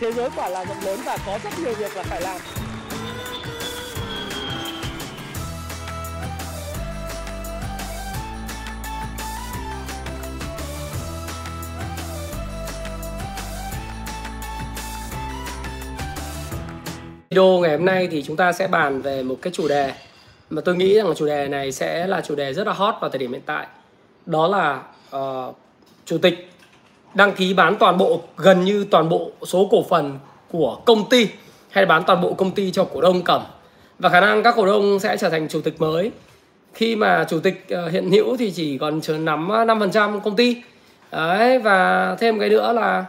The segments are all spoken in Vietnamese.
thế giới quả là rộng lớn và có rất nhiều việc là phải làm Video ngày hôm nay thì chúng ta sẽ bàn về một cái chủ đề mà tôi nghĩ rằng chủ đề này sẽ là chủ đề rất là hot vào thời điểm hiện tại. Đó là uh, chủ tịch đăng ký bán toàn bộ gần như toàn bộ số cổ phần của công ty hay bán toàn bộ công ty cho cổ đông cầm. Và khả năng các cổ đông sẽ trở thành chủ tịch mới. Khi mà chủ tịch ờ, hiện hữu thì chỉ còn chờ nắm ờ, 5% công ty. Đấy và thêm cái nữa là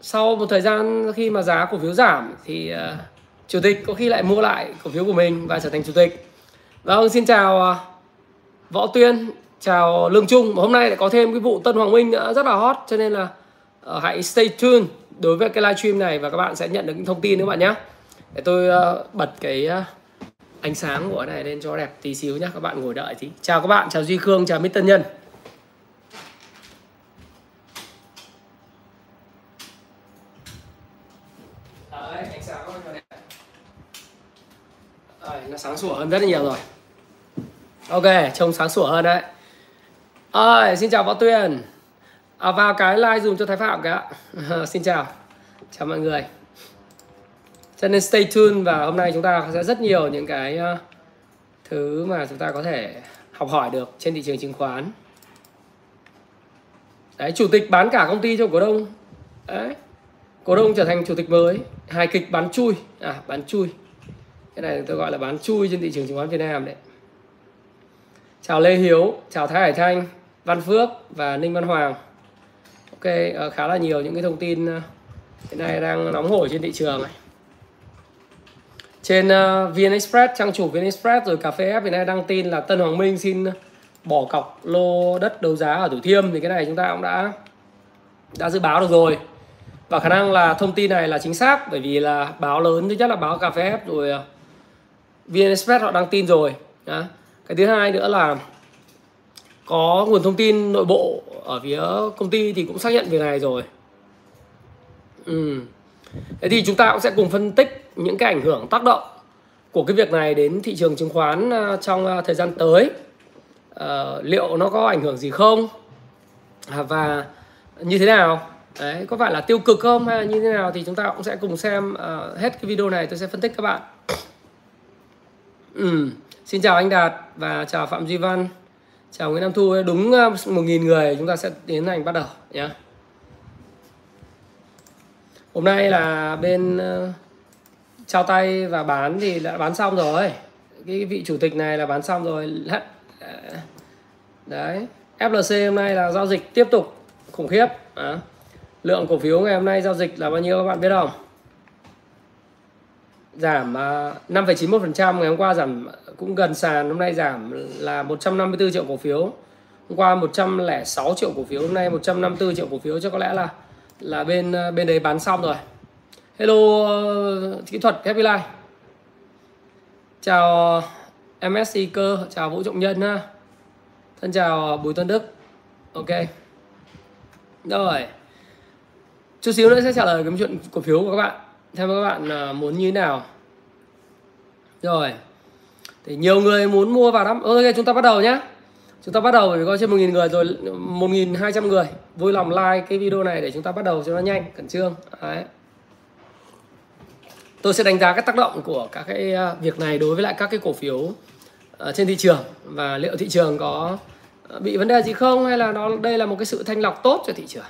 sau một thời gian khi mà giá cổ phiếu giảm thì uh, chủ tịch có khi lại mua lại cổ phiếu của mình và trở thành chủ tịch. Vâng xin chào võ tuyên chào lương trung. Hôm nay lại có thêm cái vụ tân hoàng minh nữa rất là hot cho nên là uh, hãy stay tuned đối với cái livestream này và các bạn sẽ nhận được những thông tin các bạn nhé. Để tôi uh, bật cái uh, ánh sáng của này lên cho đẹp tí xíu nhé các bạn ngồi đợi tí. Chào các bạn chào duy khương chào mít tân nhân. Đấy, ánh sáng nó sáng sủa hơn rất là nhiều rồi. Ok trông sáng sủa hơn đấy. Ơi xin chào võ tuyền à, vào cái like dùng cho thái phạm cái ạ xin chào. Chào mọi người. Cho nên stay tuned và hôm nay chúng ta sẽ rất nhiều những cái uh, thứ mà chúng ta có thể học hỏi được trên thị trường chứng khoán. Đấy chủ tịch bán cả công ty cho cổ đông. Đấy cổ đông trở thành chủ tịch mới. Hài kịch bán chui. À bán chui. Cái này tôi gọi là bán chui trên thị trường chứng khoán Việt Nam đấy. Chào Lê Hiếu chào Thái Hải Thanh Văn Phước và Ninh Văn Hoàng ok uh, khá là nhiều những cái thông tin uh, hiện nay đang nóng hổi trên thị trường này. Trên ờ, uh, VN Express trang chủ VN Express rồi cà phê F hiện nay đăng tin là Tân Hoàng Minh xin bỏ cọc lô đất đấu giá ở Thủ Thiêm. Thì cái này chúng ta cũng đã đã dự báo được rồi. Và khả năng là thông tin này là chính xác bởi vì là báo lớn thứ nhất là báo cà phê F rồi VN Express họ đăng tin rồi đó. cái thứ hai nữa là có nguồn thông tin nội bộ ở phía công ty thì cũng xác nhận việc này rồi. Ừ. thế thì chúng ta cũng sẽ cùng phân tích những cái ảnh hưởng tác động của cái việc này đến thị trường chứng khoán à, trong à, thời gian tới. À, liệu nó có ảnh hưởng gì không? À, và như thế nào? Đấy, có phải là tiêu cực không hay là như thế nào? Thì chúng ta cũng sẽ cùng xem uh, hết cái video này tôi sẽ phân tích các bạn. Ừ. Xin chào anh Đạt và chào Phạm Duy Văn. Chào Nguyễn Nam Thu Đúng ờ, 1.000 người chúng ta sẽ tiến hành bắt đầu nhé. Hôm nay là bên ờ, trao tay và bán thì đã bán xong rồi. Cái vị chủ tịch này là bán xong rồi. Ờ, đấy. FLC hôm nay là giao dịch tiếp tục khủng khiếp. À. Lượng cổ phiếu ngày hôm nay giao dịch là bao nhiêu các bạn biết không? Giảm à, 5,91% ngày hôm qua giảm cũng gần sàn hôm nay giảm là 154 triệu cổ phiếu. Hôm qua 106 triệu cổ phiếu, hôm nay 154 triệu cổ phiếu cho có lẽ là là bên à, bên đấy bán xong rồi. Hello ờ, kỹ thuật Happy Life. Chào ờ, MSC cơ, chào Vũ Trọng Nhân ha. Thân chào ờ, Bùi Tuấn Đức. Ok. Rồi chút xíu nữa sẽ trả lời cái chuyện cổ phiếu của các bạn theo các bạn à, muốn như thế nào? Rồi. Thì nhiều người muốn mua vào lắm. Ok, chúng ta bắt đầu nhé chúng ta bắt đầu vì có trên một nghìn người rồi, một nghìn hai trăm người. Vui lòng like cái video này để chúng ta bắt đầu cho nó nhanh, khẩn trương. Đấy. tôi sẽ đánh giá các tác động của các cái à, việc này đối với lại các cái cổ phiếu à, trên thị trường. Và liệu thị trường có bị vấn đề gì không? Hay là nó, đây là một cái sự thanh lọc tốt cho thị trường?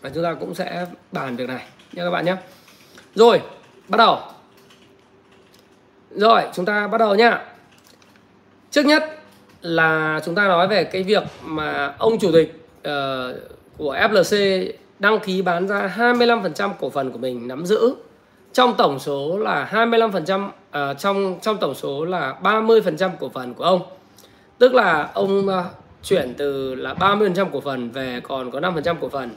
Và chúng ta cũng sẽ bàn việc này. Nha các bạn nhé rồi bắt đầu. Rồi chúng ta bắt đầu nhá. Trước nhất là chúng ta nói về cái việc mà ông chủ tịch uh, của FLC đăng ký bán ra 25% cổ phần của mình nắm giữ. Trong tổng số là 25% uh, ờ, trong trong tổng số là 30% cổ phần của ông. Tức là ông uh, chuyển từ là 30% cổ phần về còn có 5% cổ phần.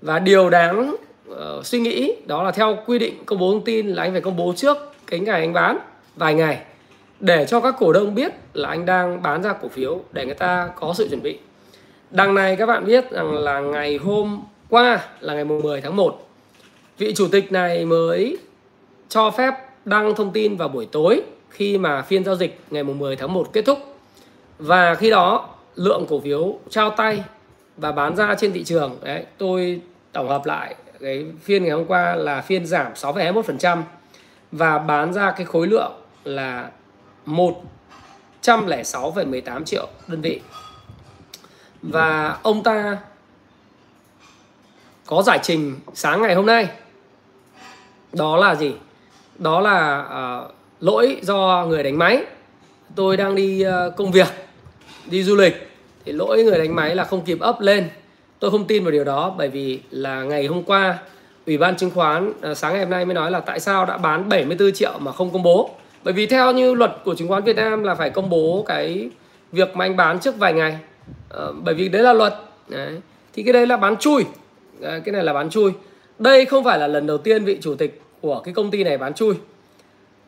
Và điều đáng uh, suy nghĩ đó là theo quy định công bố thông tin là anh phải công bố trước cái ngày anh bán vài ngày để cho các cổ đông biết là anh đang bán ra cổ phiếu để người ta có sự chuẩn bị. Đằng này các bạn biết rằng là ngày hôm qua là ngày 10 tháng 1 vị chủ tịch này mới cho phép đăng thông tin vào buổi tối khi mà phiên giao dịch ngày 10 tháng 1 kết thúc. Và khi đó lượng cổ phiếu trao tay và bán ra trên thị trường. Đấy tôi tổng hợp lại cái phiên ngày hôm qua là phiên giảm 6,21% và bán ra cái khối lượng là 106,18 triệu đơn vị. Và ông ta có giải trình sáng ngày hôm nay. Đó là gì? Đó là uh, lỗi do người đánh máy. Tôi đang đi uh, công việc đi du lịch. Thì lỗi người đánh máy là không kịp up lên tôi không tin vào điều đó bởi vì là ngày hôm qua ủy ban chứng khoán à, sáng ngày hôm nay mới nói là tại sao đã bán 74 triệu mà không công bố. Bởi vì theo như luật của chứng khoán Việt Nam là phải công bố cái việc mà anh bán trước vài ngày. Ờ, bởi vì đấy là luật. Đấy. thì cái đấy là bán chui. Đấy, cái này là bán chui. Đây không phải là lần đầu tiên vị chủ tịch của cái công ty này bán chui.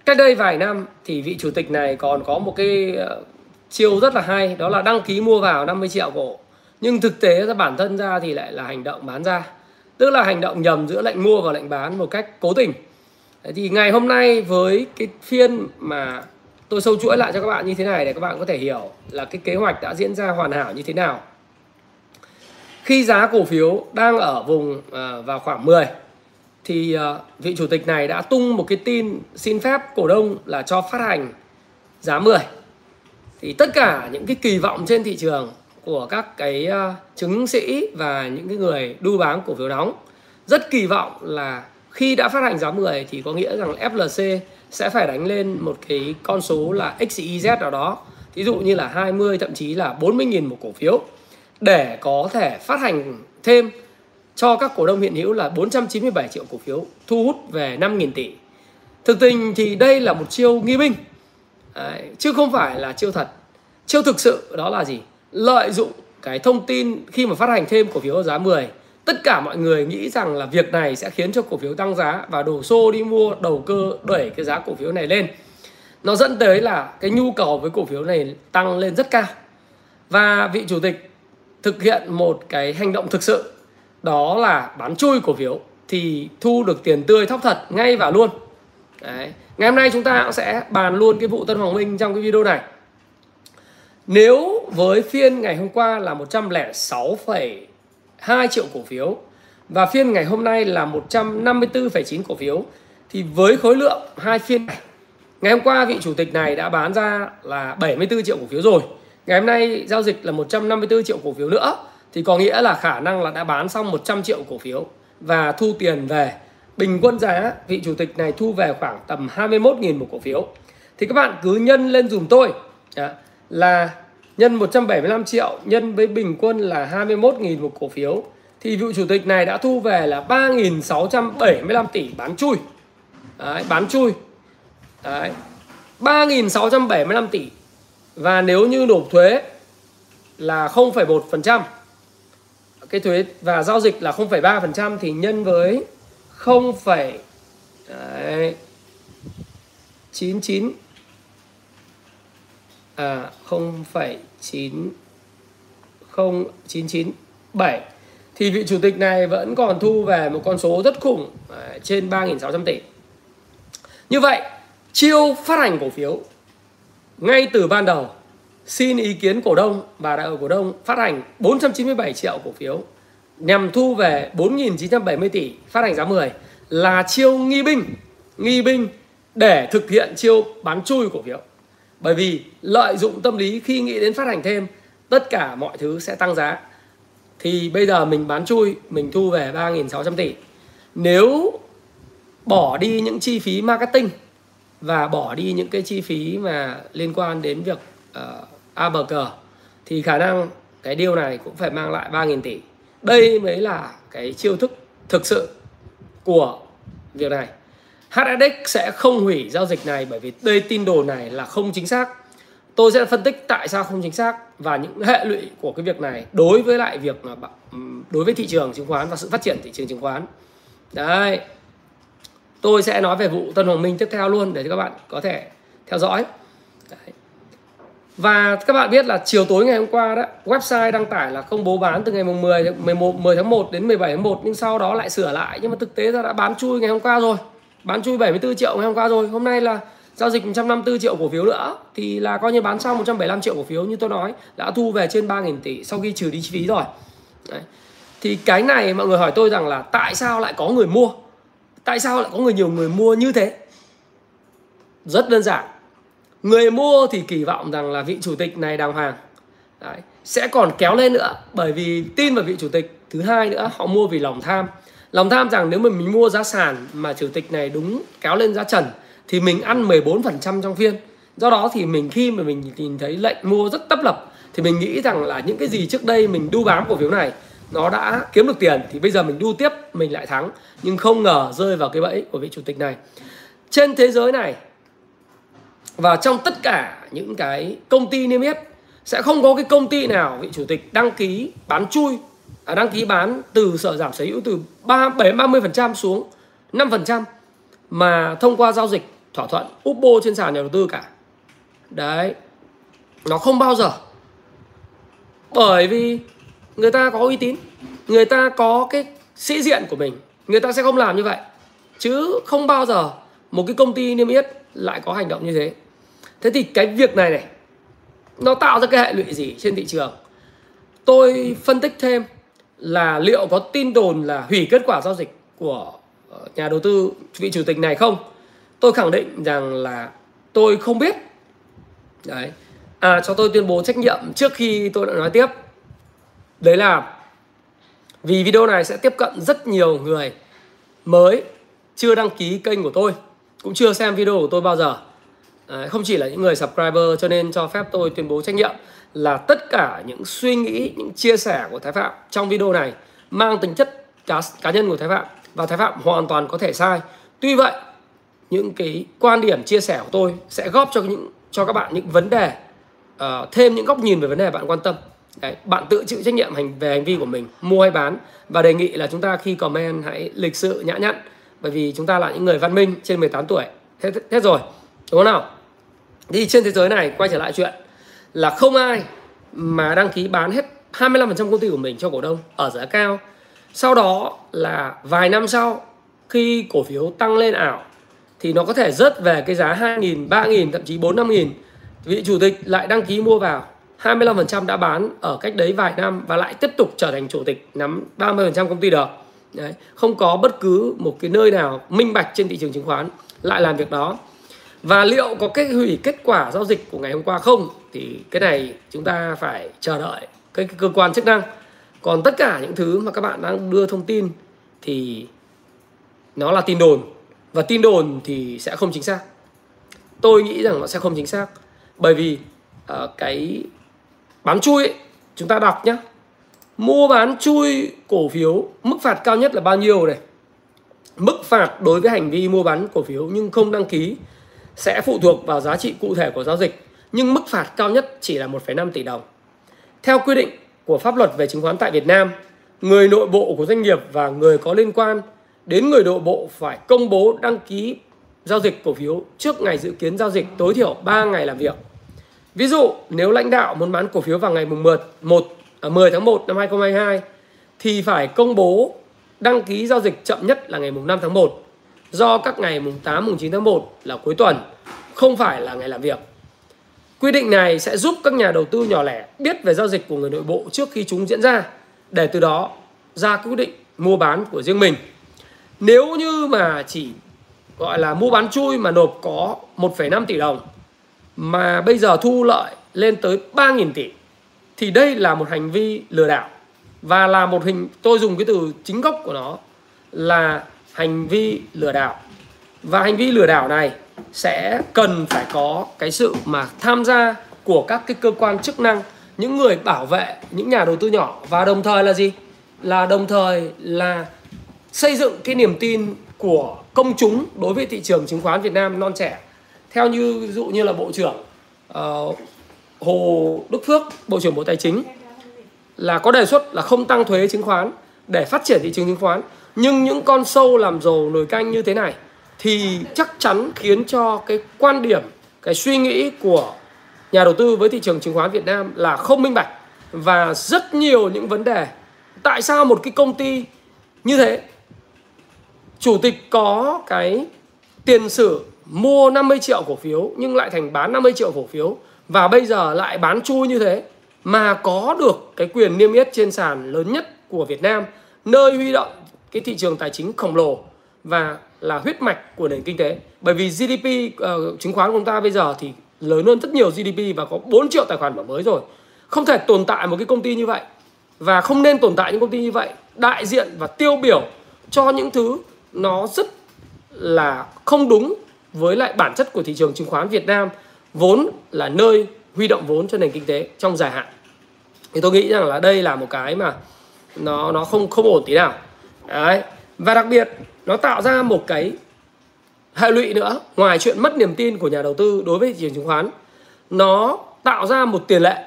Cách đây vài năm thì vị chủ tịch này còn có một cái ờ, chiêu rất là hay đó là đăng ký mua vào 50 triệu cổ nhưng thực tế ra bản thân ra thì lại là hành động bán ra. Tức là hành động nhầm giữa lệnh mua và lệnh bán một cách cố tình. Thì ngày hôm nay với cái phiên mà tôi sâu chuỗi lại cho các bạn như thế này để các bạn có thể hiểu là cái kế hoạch đã diễn ra hoàn hảo như thế nào. Khi giá cổ phiếu đang ở vùng à, vào khoảng 10 thì à, vị chủ tịch này đã tung một cái tin xin phép cổ đông là cho phát hành giá 10 thì tất cả những cái kỳ vọng trên thị trường của các cái ờ, chứng sĩ và những cái người đu bám cổ phiếu nóng rất kỳ vọng là khi đã phát hành giá 10 thì có nghĩa rằng FLC sẽ phải đánh lên một cái con số là XYZ nào đó. Ví dụ như là 20 thậm chí là 40.000 một cổ phiếu. Để có thể phát hành thêm cho các cổ đông hiện hữu là 497 triệu cổ phiếu thu hút về 5.000 tỷ. Thực tình thì đây là một chiêu nghi binh. Đấy, chứ không phải là chiêu thật. Chiêu thực sự đó là gì? Lợi dụng cái thông tin khi mà phát hành thêm cổ phiếu giá 10 tất cả mọi người nghĩ rằng là việc này sẽ khiến cho cổ phiếu tăng giá và đổ xô đi mua đầu cơ đẩy cái giá cổ phiếu này lên. Nó dẫn tới là cái nhu cầu với cổ phiếu này tăng lên rất cao. Và vị chủ tịch thực hiện một cái hành động thực sự, đó là bán chui cổ phiếu thì thu được tiền tươi thóc thật ngay và luôn. Đấy. ngày hôm nay chúng ta cũng sẽ bàn luôn cái vụ Tân Hoàng Minh trong cái video này nếu với phiên ngày hôm qua là 106,2 triệu cổ phiếu và phiên ngày hôm nay là 154,9 cổ phiếu thì với khối lượng hai phiên này ngày hôm qua vị chủ tịch này đã bán ra là 74 triệu cổ phiếu rồi. Ngày hôm nay giao dịch là 154 triệu cổ phiếu nữa thì có nghĩa là khả năng là đã bán xong 100 triệu cổ phiếu và thu tiền về. Bình quân giá vị chủ tịch này thu về khoảng tầm 21.000 một cổ phiếu. Thì các bạn cứ nhân lên dùm tôi. Dạ là nhân 175 triệu nhân với bình quân là 21.000 một cổ phiếu. Thì vị chủ tịch này đã thu về là 3.675 tỷ bán chui. Đấy, bán chui. Đấy. 3.675 tỷ. Và nếu như nộp thuế là 0,1% cái thuế và giao dịch là 0,3% thì nhân với 0, đấy, 99 à 0997 thì vị chủ tịch này vẫn còn thu về một con số rất khủng à, trên 3.600 tỷ. Như vậy, chiêu phát hành cổ phiếu ngay từ ban đầu xin ý kiến cổ đông và đại hội cổ đông phát hành 497 triệu cổ phiếu nhằm thu về 4.970 tỷ phát hành giá 10 là chiêu nghi binh nghi binh để thực hiện chiêu bán chui cổ phiếu bởi vì lợi dụng tâm lý khi nghĩ đến phát hành thêm tất cả mọi thứ sẽ tăng giá. Thì bây giờ mình bán chui mình thu về 3.600 tỷ. Nếu bỏ đi những chi phí marketing và bỏ đi những cái chi phí mà liên quan đến việc uh, a thì khả năng cái điều này cũng phải mang lại 3.000 tỷ. Đây mới là cái chiêu thức thực sự của việc này. HSX sẽ không hủy giao dịch này bởi vì đây tin đồn này là không chính xác. Tôi sẽ phân tích tại sao không chính xác và những hệ lụy của cái việc này đối với lại việc là ừ, đối với thị trường chứng khoán và sự phát triển thị trường chứng khoán. Đấy. Tôi sẽ nói về vụ Tân Hoàng Minh tiếp theo luôn để cho các bạn có thể theo dõi. Đấy. và các bạn biết là chiều tối ngày hôm qua đó, website đăng tải là công bố bán từ ngày mùng 10 11 10 tháng 1 đến 17 tháng 1 nhưng sau đó lại sửa lại. Nhưng mà thực tế ra đã bán chui ngày hôm qua rồi bán chui 74 triệu ngày hôm qua rồi. Hôm nay là giao dịch 154 triệu cổ phiếu nữa. Thì là coi như bán xong 175 triệu cổ phiếu như tôi nói, đã thu về trên 3.000 tỷ sau khi trừ đi chi phí rồi. Đấy. thì cái này mọi người hỏi tôi rằng là tại sao lại có người mua? Tại sao lại có người nhiều người mua như thế? Rất đơn giản. Người mua thì kỳ vọng rằng là vị chủ tịch này đàng hoàng. Đấy. sẽ còn kéo lên nữa, bởi vì tin vào vị chủ tịch thứ hai nữa, họ mua vì lòng tham lòng tham rằng nếu mà mình mua giá sàn mà chủ tịch này đúng kéo lên giá trần thì mình ăn 14% trong phiên. Do đó thì mình khi mà mình nhìn thấy lệnh mua rất tấp lập thì mình nghĩ rằng là những cái gì trước đây mình đu bám cổ phiếu này, nó đã kiếm được tiền thì bây giờ mình đu tiếp, mình lại thắng. Nhưng không ngờ rơi vào cái bẫy của vị chủ tịch này. Trên thế giới này, và trong tất cả những cái công ty niêm yết, sẽ không có cái công ty nào vị chủ tịch đăng ký bán chui À, đăng ký bán từ sở giảm sở hữu từ ba, bảy, ba mươi phần trăm xuống 5% mà thông qua giao dịch thỏa thuận Upbo trên sàn nhà đầu tư cả. Đấy, nó không bao giờ. Bởi vì người ta có uy tín, người ta có cái sĩ diện của mình, người ta sẽ không làm như vậy. Chứ không bao giờ một cái công ty niêm yết lại có hành động như thế. Thế thì cái việc này này, nó tạo ra cái hệ lụy gì trên thị trường? Tôi phân tích thêm là liệu có tin đồn là hủy kết quả giao dịch của ờ, nhà đầu tư vị chủ tịch này không? Tôi khẳng định rằng là tôi không biết. Đấy. À cho tôi tuyên bố trách nhiệm trước khi tôi đã nói tiếp. Đấy là vì video này sẽ tiếp cận rất nhiều người mới chưa đăng ký kênh của tôi cũng chưa xem video của tôi bao giờ. À, không chỉ là những người subscriber cho nên cho phép tôi tuyên bố trách nhiệm là tất cả những suy nghĩ những chia sẻ của thái phạm trong video này mang tính chất cá, cá nhân của thái phạm và thái phạm hoàn toàn có thể sai. Tuy vậy những cái quan điểm chia sẻ của tôi sẽ góp cho những cho các bạn những vấn đề uh, thêm những góc nhìn về vấn đề bạn quan tâm. Đấy, bạn tự chịu trách nhiệm hành về hành vi của mình mua hay bán. Và đề nghị là chúng ta khi comment hãy lịch sự nhã nhặn. Bởi vì chúng ta là những người văn minh trên 18 tuổi. Thế, thế rồi. Đúng không nào? Thì trên thế giới này quay trở lại chuyện là không ai mà đăng ký bán hết 25% công ty của mình cho cổ đông ở giá cao. Sau đó là vài năm sau khi cổ phiếu tăng lên ảo thì nó có thể rớt về cái giá 2.000, 3.000, thậm chí 4 5.000 vị chủ tịch lại đăng ký mua vào 25% đã bán ở cách đấy vài năm và lại tiếp tục trở thành chủ tịch nắm 30% công ty được. Đấy. không có bất cứ một cái nơi nào minh bạch trên thị trường chứng khoán lại làm việc đó. Và liệu có cái hủy kết quả giao dịch của ngày hôm qua không? Thì cái này chúng ta phải chờ đợi cái, cái cơ quan chức năng. Còn tất cả những thứ mà các bạn đang đưa thông tin thì nó là tin đồn. Và tin đồn thì sẽ không chính xác. Tôi nghĩ rằng nó sẽ không chính xác. Bởi vì uh, cái bán chui ấy, chúng ta đọc nhé mua bán chui cổ phiếu mức phạt cao nhất là bao nhiêu này? Mức phạt đối với hành vi mua bán cổ phiếu nhưng không đăng ký sẽ phụ thuộc vào giá trị cụ thể của giao dịch nhưng mức phạt cao nhất chỉ là 1,5 tỷ đồng theo quy định của pháp luật về chứng khoán tại Việt Nam người nội bộ của doanh nghiệp và người có liên quan đến người nội bộ phải công bố đăng ký giao dịch cổ phiếu trước ngày dự kiến giao dịch tối thiểu 3 ngày làm việc. Ví dụ, nếu lãnh đạo muốn bán cổ phiếu vào ngày mùng 10, 1, à, 10 tháng 1 năm 2022 thì phải công bố đăng ký giao dịch chậm nhất là ngày mùng 5 tháng 1 do các ngày mùng 8, mùng 9 tháng 1 là cuối tuần, không phải là ngày làm việc. Quy định này sẽ giúp các nhà đầu tư nhỏ lẻ biết về giao dịch của người nội bộ trước khi chúng diễn ra để từ đó ra quyết định mua bán của riêng mình. Nếu như mà chỉ gọi là mua bán chui mà nộp có 1,5 tỷ đồng mà bây giờ thu lợi lên tới 3.000 tỷ thì đây là một hành vi lừa đảo và là một hình tôi dùng cái từ chính gốc của nó là hành vi lừa đảo và hành vi lừa đảo này sẽ cần phải có cái sự mà tham gia của các cái cơ quan chức năng những người bảo vệ những nhà đầu tư nhỏ. Và đồng thời là gì? Là đồng thời là xây dựng cái niềm tin của công chúng đối với thị trường chứng khoán Việt Nam non trẻ. Theo như ví dụ như là bộ trưởng uh, Hồ Đức Phước bộ trưởng Bộ Tài chính là có đề xuất là không tăng thuế chứng khoán để phát triển thị trường chứng khoán. Nhưng những con sâu làm giàu nồi canh như thế này thì chắc chắn khiến cho cái quan điểm, cái suy nghĩ của nhà đầu tư với thị trường chứng khoán Việt Nam là không minh bạch và rất nhiều những vấn đề. Tại sao một cái công ty như thế chủ tịch có cái tiền sử mua 50 triệu cổ phiếu nhưng lại thành bán 50 triệu cổ phiếu và bây giờ lại bán chui như thế mà có được cái quyền niêm yết trên sàn lớn nhất của Việt Nam, nơi huy động cái thị trường tài chính khổng lồ và là huyết mạch của nền kinh tế. Bởi vì GDP uh, ờ, chứng khoán của chúng ta bây giờ thì lớn hơn rất nhiều GDP và có 4 triệu tài khoản mở mới rồi. Không thể tồn tại một cái công ty như vậy và không nên tồn tại những công ty như vậy đại diện và tiêu biểu cho những thứ nó rất là không đúng với lại bản chất của thị trường chứng khoán Việt Nam vốn là nơi huy động vốn cho nền kinh tế trong dài hạn. Thì tôi nghĩ rằng là đây là một cái mà nó nó không không ổn tí nào. Đấy. Và đặc biệt nó tạo ra một cái hệ lụy nữa. Ngoài chuyện mất niềm tin của nhà đầu tư đối với thị trường chứng khoán nó tạo ra một tiền lệ.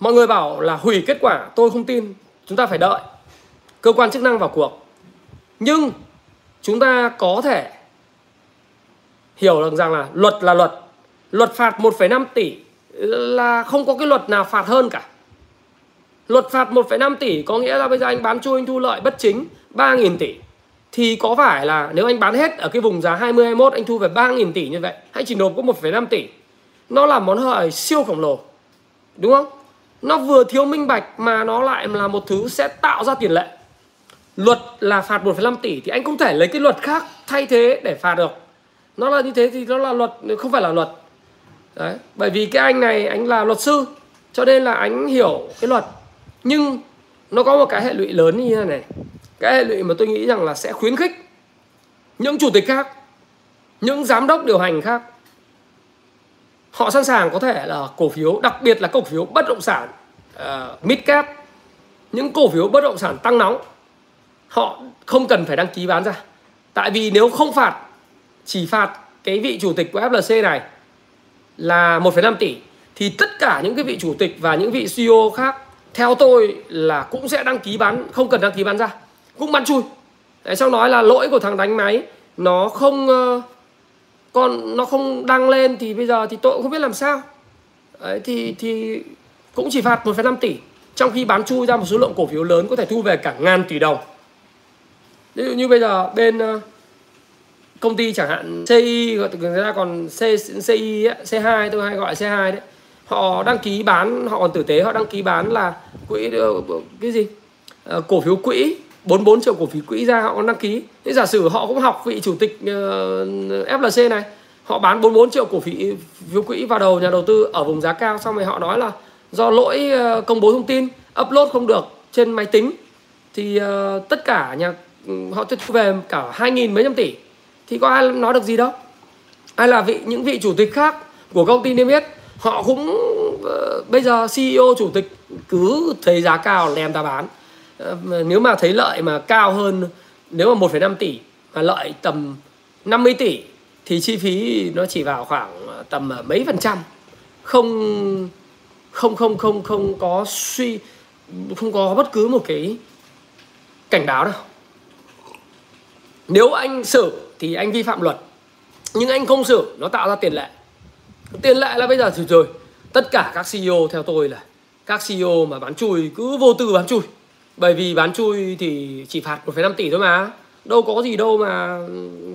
Mọi người bảo là hủy kết quả tôi không tin chúng ta phải đợi. Cơ quan chức năng vào cuộc. Nhưng chúng ta có thể hiểu được rằng là luật là luật. Luật phạt 1,5 tỷ là không có cái luật nào phạt hơn cả. Luật phạt 1,5 tỷ có nghĩa là bây giờ anh bán chui anh thu lợi bất chính 3.000 tỷ thì có phải là nếu anh bán hết ở cái vùng giá 20 21 anh thu về 3.000 tỷ như vậy hay chỉ nộp có 1,5 tỷ. Nó là món hời siêu khổng lồ đúng không? Nó vừa thiếu minh bạch mà nó lại là một thứ sẽ tạo ra tiền lệ. Luật là phạt 1,5 tỷ thì anh không thể lấy cái luật khác thay thế để phạt được. Nó là như thế thì nó là luật không phải là luật. Đấy bởi vì cái anh này anh là luật sư cho nên là anh hiểu cái luật. Nhưng nó có một cái hệ lụy lớn như thế này cái hệ lụy mà tôi nghĩ rằng là sẽ khuyến khích những chủ tịch khác những giám đốc điều hành khác. Họ sẵn sàng có thể là cổ phiếu đặc biệt là cổ phiếu bất động sản uh, mid cap. Những cổ phiếu bất động sản tăng nóng họ không cần phải đăng ký bán ra. Tại vì nếu không phạt chỉ phạt cái vị chủ tịch của FLC này là 1,5 tỷ thì tất cả những cái vị chủ tịch và những vị CEO khác theo tôi là cũng sẽ đăng ký bán không cần đăng ký bán ra cũng bán chui. Tại sao nói là lỗi của thằng đánh máy nó không ờ, còn nó không đăng lên thì bây giờ thì tôi cũng không biết làm sao. Đấy, thì thì cũng chỉ phạt 1,5 tỷ. Trong khi bán chui ra một số lượng cổ phiếu lớn có thể thu về cả ngàn tỷ đồng. Ví dụ như bây giờ bên ờ, công ty chẳng hạn CI người ta còn C, CI C2 tôi hay gọi C2 đấy. Họ đăng ký bán họ còn tử tế họ đăng ký bán là quỹ ờ, cái gì? À, cổ phiếu quỹ. 44 triệu cổ phiếu quỹ ra họ đăng ký. Thế giả sử họ cũng học vị chủ tịch ờ, uh, FLC này họ bán 44 triệu cổ phiếu phiếu quỹ vào đầu nhà đầu tư ở vùng giá cao xong rồi họ nói là do lỗi uh, công bố thông tin upload không được trên máy tính thì uh, tất cả nhà họ thu về cả hai nghìn mấy trăm tỷ. Thì có ai nói được gì đâu. Hay là vị những vị chủ tịch khác của công ty niêm yết họ cũng uh, bây giờ CEO chủ tịch cứ thấy giá cao là em ta bán. Ờ, nếu mà thấy lợi mà cao hơn nếu mà 1,5 tỷ mà lợi tầm 50 tỷ thì chi phí nó chỉ vào khoảng ờ, tầm ờ, mấy phần trăm. Không không không không không có suy không có bất cứ một cái cảnh báo nào. Nếu anh xử thì anh vi phạm luật nhưng anh không xử nó tạo ra tiền lệ. Tiền lệ là bây giờ rồi rồi. Tất cả các CEO theo tôi là các CEO mà bán chui cứ vô tư bán chui bởi vì bán chui thì chỉ phạt 1,5 tỷ thôi mà. Đâu có gì đâu mà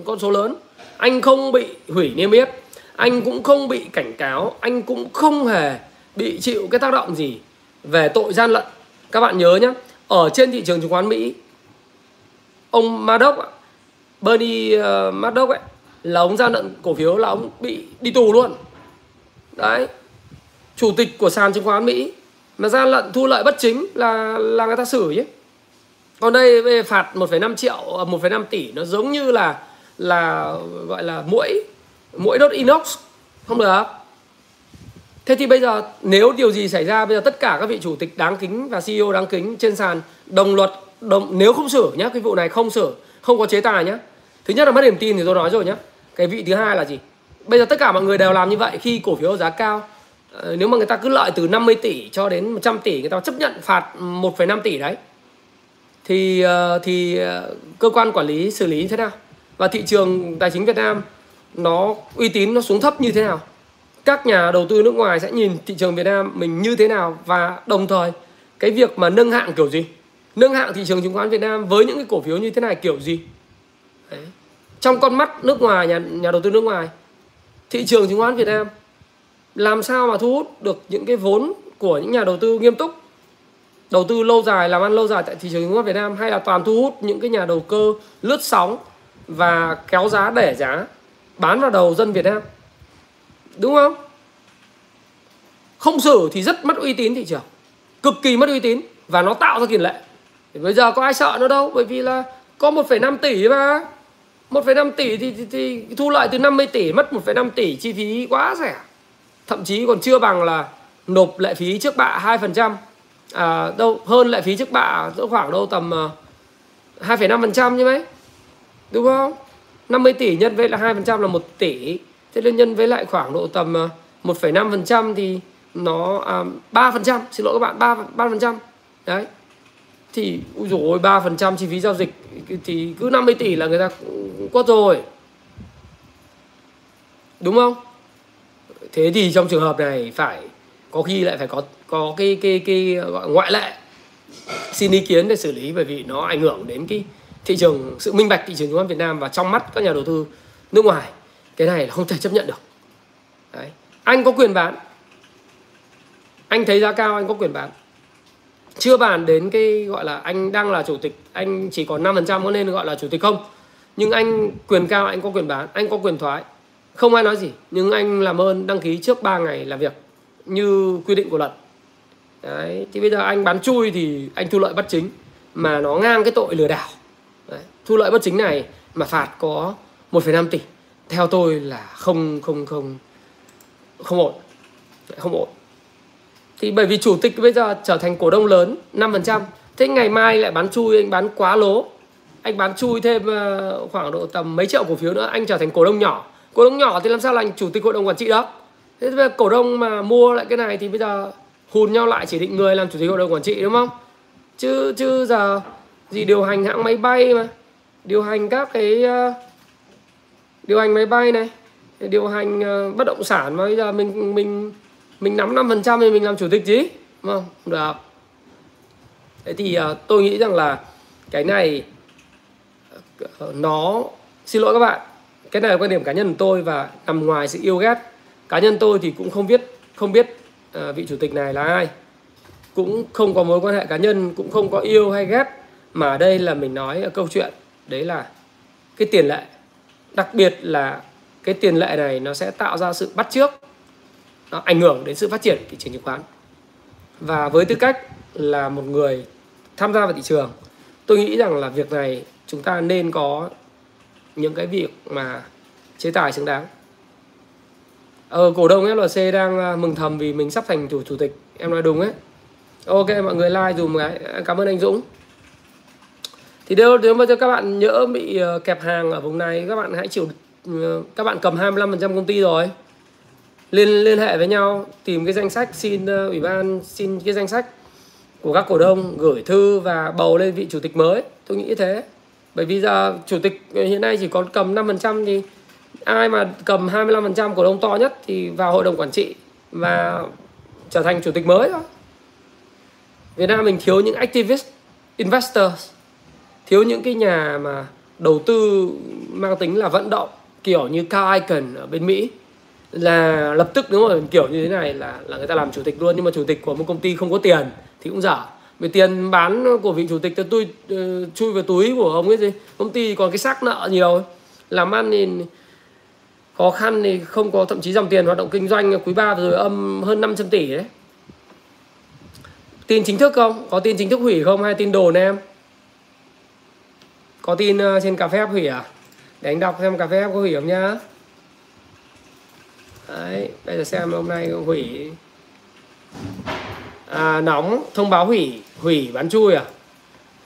con số lớn. Anh không bị hủy niêm yết. Anh cũng không bị cảnh cáo. Anh cũng không hề bị chịu cái tác động gì về tội gian lận. Các bạn nhớ nhé ở trên thị trường chứng khoán Mỹ ông Madoff Bernie ờ, Madoff ấy là ông gian lận cổ phiếu là ông bị đi tù luôn. Đấy. Chủ tịch của sàn chứng khoán Mỹ mà gian lận thu lợi bất chính là là người ta xử chứ còn đây về phạt 1,5 triệu à, 1,5 tỷ nó giống như là là gọi là mũi mũi đốt inox không được thế thì bây giờ nếu điều gì xảy ra bây giờ tất cả các vị chủ tịch đáng kính và CEO đáng kính trên sàn đồng luật đồng nếu không xử nhá cái vụ này không xử không có chế tài nhá. Thứ nhất là mất niềm tin thì tôi nói rồi nhá. Cái vị thứ hai là gì? Bây giờ tất cả mọi người đều làm như vậy khi cổ phiếu giá cao. Ờ, nếu mà người ta cứ lợi từ 50 tỷ cho đến 100 tỷ người ta chấp nhận phạt 1,5 tỷ đấy. Thì ờ, thì ờ, cơ quan quản lý xử lý như thế nào? Và thị trường tài chính Việt Nam nó uy tín nó xuống thấp như thế nào? Các nhà đầu tư nước ngoài sẽ nhìn thị trường Việt Nam mình như thế nào? Và đồng thời cái việc mà nâng hạng kiểu gì? Nâng hạng thị trường chứng khoán Việt Nam với những cái cổ phiếu như thế này kiểu gì? Đấy. trong con mắt nước ngoài nhà nhà đầu tư nước ngoài thị trường chứng khoán Việt Nam làm sao mà thu hút được những cái vốn của những nhà đầu tư nghiêm túc? Đầu tư lâu dài làm ăn lâu dài tại thị trường chứng khoán Việt Nam hay là toàn thu hút những cái nhà đầu cơ lướt sóng và kéo giá đẻ giá bán vào đầu dân Việt Nam? Đúng không? Không xử thì rất mất uy tín thị trường cực kỳ mất uy tín và nó tạo ra tiền lệ. Thì bây giờ có ai sợ nó đâu? Bởi vì là có 1,5 tỷ mà. 1,5 tỷ thì, thì, thì thu lợi từ 50 tỷ mất 1,5 tỷ chi phí quá rẻ thậm chí còn chưa bằng là nộp lệ phí trước bạ 2% à, đâu hơn lệ phí trước bạ khoảng đâu tầm uh, 2,5% như mấy đúng không? 50 tỷ nhân với là 2% là 1 tỷ. Thế nên nhân với lại khoảng độ tầm à, 1,5% thì nó à, 3% xin lỗi các bạn 3 3% đấy. Thì ui dồi ôi 3% chi phí giao dịch thì cứ 50 tỷ là người ta quất rồi. Đúng không? Thế thì trong trường hợp này phải có khi lại phải có có cái cái cái, gọi, ngoại lệ xin ý kiến để xử lý bởi vì nó ảnh hưởng đến cái thị trường, sự minh bạch thị trường chứng khoán Việt Nam và trong mắt các nhà đầu tư nước ngoài. Cái này là không thể chấp nhận được. Đấy. anh có quyền bán. Anh thấy giá cao, anh có quyền bán. Chưa bàn đến cái, gọi là, anh đang là chủ tịch, anh chỉ còn 5% có nên gọi là chủ tịch không? Nhưng anh quyền cao, anh có quyền bán, anh có quyền thoái không ai nói gì nhưng anh làm ơn đăng ký trước 3 ngày làm việc như quy định của luật. Đấy thì bây giờ anh bán chui thì anh thu lợi bất chính mà nó ngang cái tội lừa đảo. Đấy. thu lợi bất chính này mà phạt có 1,5 tỷ theo tôi là không không không không ổn. Không ổn. Thì bởi vì chủ tịch bây giờ trở thành cổ đông lớn 5% thế ngày mai lại bán chui anh bán quá lố. Anh bán chui thêm ờ, khoảng độ tầm mấy triệu cổ phiếu nữa anh trở thành cổ đông nhỏ cổ đông nhỏ thì làm sao là anh chủ tịch hội đồng quản trị đó thế bây giờ cổ đông mà mua lại cái này thì bây giờ hùn nhau lại chỉ định người làm chủ tịch hội đồng quản trị đúng không? Chứ chứ giờ gì điều hành hãng máy bay mà. Điều hành các cái uh, điều hành máy bay này điều hành uh, bất động sản mà bây giờ mình mình mình nắm 5% thì mình làm chủ tịch chứ đúng không? Được. Thế thì uh, tôi nghĩ rằng là cái này uh, nó xin lỗi các bạn cái này là quan điểm cá nhân của tôi và nằm ngoài sự yêu ghét. Cá nhân tôi thì cũng không biết không biết à, vị chủ tịch này là ai. Cũng không có mối quan hệ cá nhân cũng không có yêu hay ghét. Mà đây là mình nói câu chuyện đấy là cái tiền lệ. Đặc biệt là cái tiền lệ này nó sẽ tạo ra sự bắt trước nó ảnh hưởng đến sự phát triển thị trường chứng khoán. Và với tư cách là một người tham gia vào thị trường tôi nghĩ rằng là việc này chúng ta nên có những cái việc mà chế tài xứng đáng. Ờ, cổ đông FLC đang à, mừng thầm vì mình sắp thành chủ chủ tịch. Em nói đúng ấy. Ok mọi người like dùm cái à, cảm ơn anh Dũng. Thì nếu nếu mà cho các bạn nhỡ bị à, kẹp hàng ở vùng này các bạn hãy chịu các bạn cầm 25% công ty rồi. Liên liên hệ với nhau tìm cái danh sách xin ủy ban xin cái danh sách của các cổ đông gửi thư và bầu lên vị chủ tịch mới. Tôi nghĩ thế bởi vì giờ chủ tịch ờ, hiện nay chỉ còn cầm 5% thì ai mà cầm 25% cổ đông to nhất thì vào hội đồng quản trị và trở thành chủ tịch mới thôi. Việt Nam mình thiếu những activist, investors, thiếu những cái nhà mà đầu tư mang tính là vận động, kiểu như Carl Icahn ở bên Mỹ, là lập tức nếu mà kiểu như thế này là là người ta làm chủ tịch luôn. Nhưng mà chủ tịch của một công ty không có tiền thì cũng dở vì tiền bán của vị chủ tịch thì tôi uh, chui vào túi của ông ấy gì công ty còn cái xác nợ nhiều. Làm ăn thì khó khăn thì không có thậm chí dòng tiền hoạt động kinh doanh quý ba rồi âm hơn 500 tỷ đấy. Tin chính thức không? Có tin chính thức hủy không? Hay tin đồn em? Có tin uh, trên cà phê hủy à? Để anh đọc xem cà phê có hủy không nhá. Đấy bây giờ xem hôm nay hủy à, nóng thông báo hủy hủy bán chui à?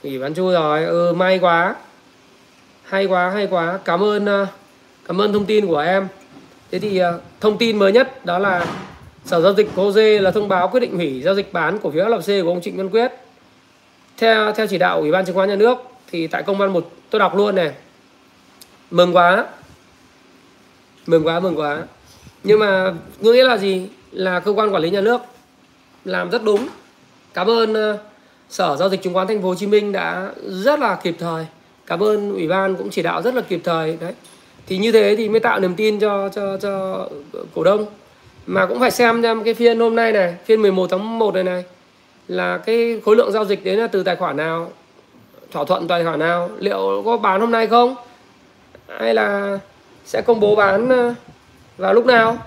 Hủy bán chui rồi ừ may quá. Hay quá hay quá. Cảm ơn à, cảm ơn thông tin của em. Thế thì à, thông tin mới nhất đó là sở giao dịch hồ dê là thông báo quyết định hủy giao dịch bán cổ phiếu flc của ông Trịnh Văn Quyết. Theo theo chỉ đạo ủy ban chứng khoán nhà nước thì tại công văn một tôi đọc luôn này. Mừng quá. Mừng quá mừng quá. Nhưng mà nghĩa là gì? Là cơ quan quản lý nhà nước làm rất đúng. Cảm ơn ờ, sở giao dịch chứng khoán thành phố hồ chí minh đã rất là kịp thời. Cảm ơn ủy ban cũng chỉ đạo rất là kịp thời. Đấy. Thì như thế thì mới tạo niềm tin cho cho cho cổ đông. Mà cũng phải xem xem cái phiên hôm nay này, phiên 11 tháng 1 này này, là cái khối lượng giao dịch đến là từ tài khoản nào, thỏa thuận tài khoản nào, liệu có bán hôm nay không? Hay là sẽ công bố bán ờ, vào lúc nào?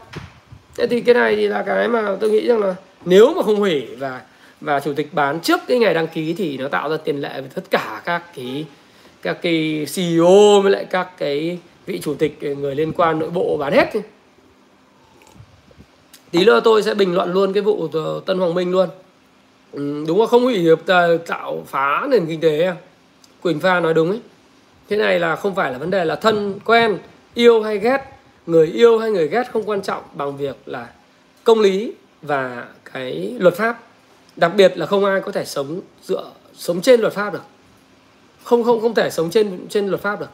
Thế thì cái này thì là cái mà tôi nghĩ rằng là nếu mà không hủy và và chủ tịch bán trước cái ngày đăng ký thì nó tạo ra tiền lệ với tất cả các cái các cái CEO với lại các cái vị chủ tịch người liên quan nội bộ bán hết tí nữa tôi sẽ bình luận luôn cái vụ Tân Hoàng Minh luôn. Ừ, đúng là không hủy hiệp tạo phá nền kinh tế à? Quỳnh Pha nói đúng ấy. Thế này là không phải là vấn đề là thân quen yêu hay ghét. Người yêu hay người ghét không quan trọng bằng việc là công lý và cái luật pháp. Đặc biệt là không ai có thể sống dựa sống trên luật pháp được. Không không không thể sống trên trên luật pháp được.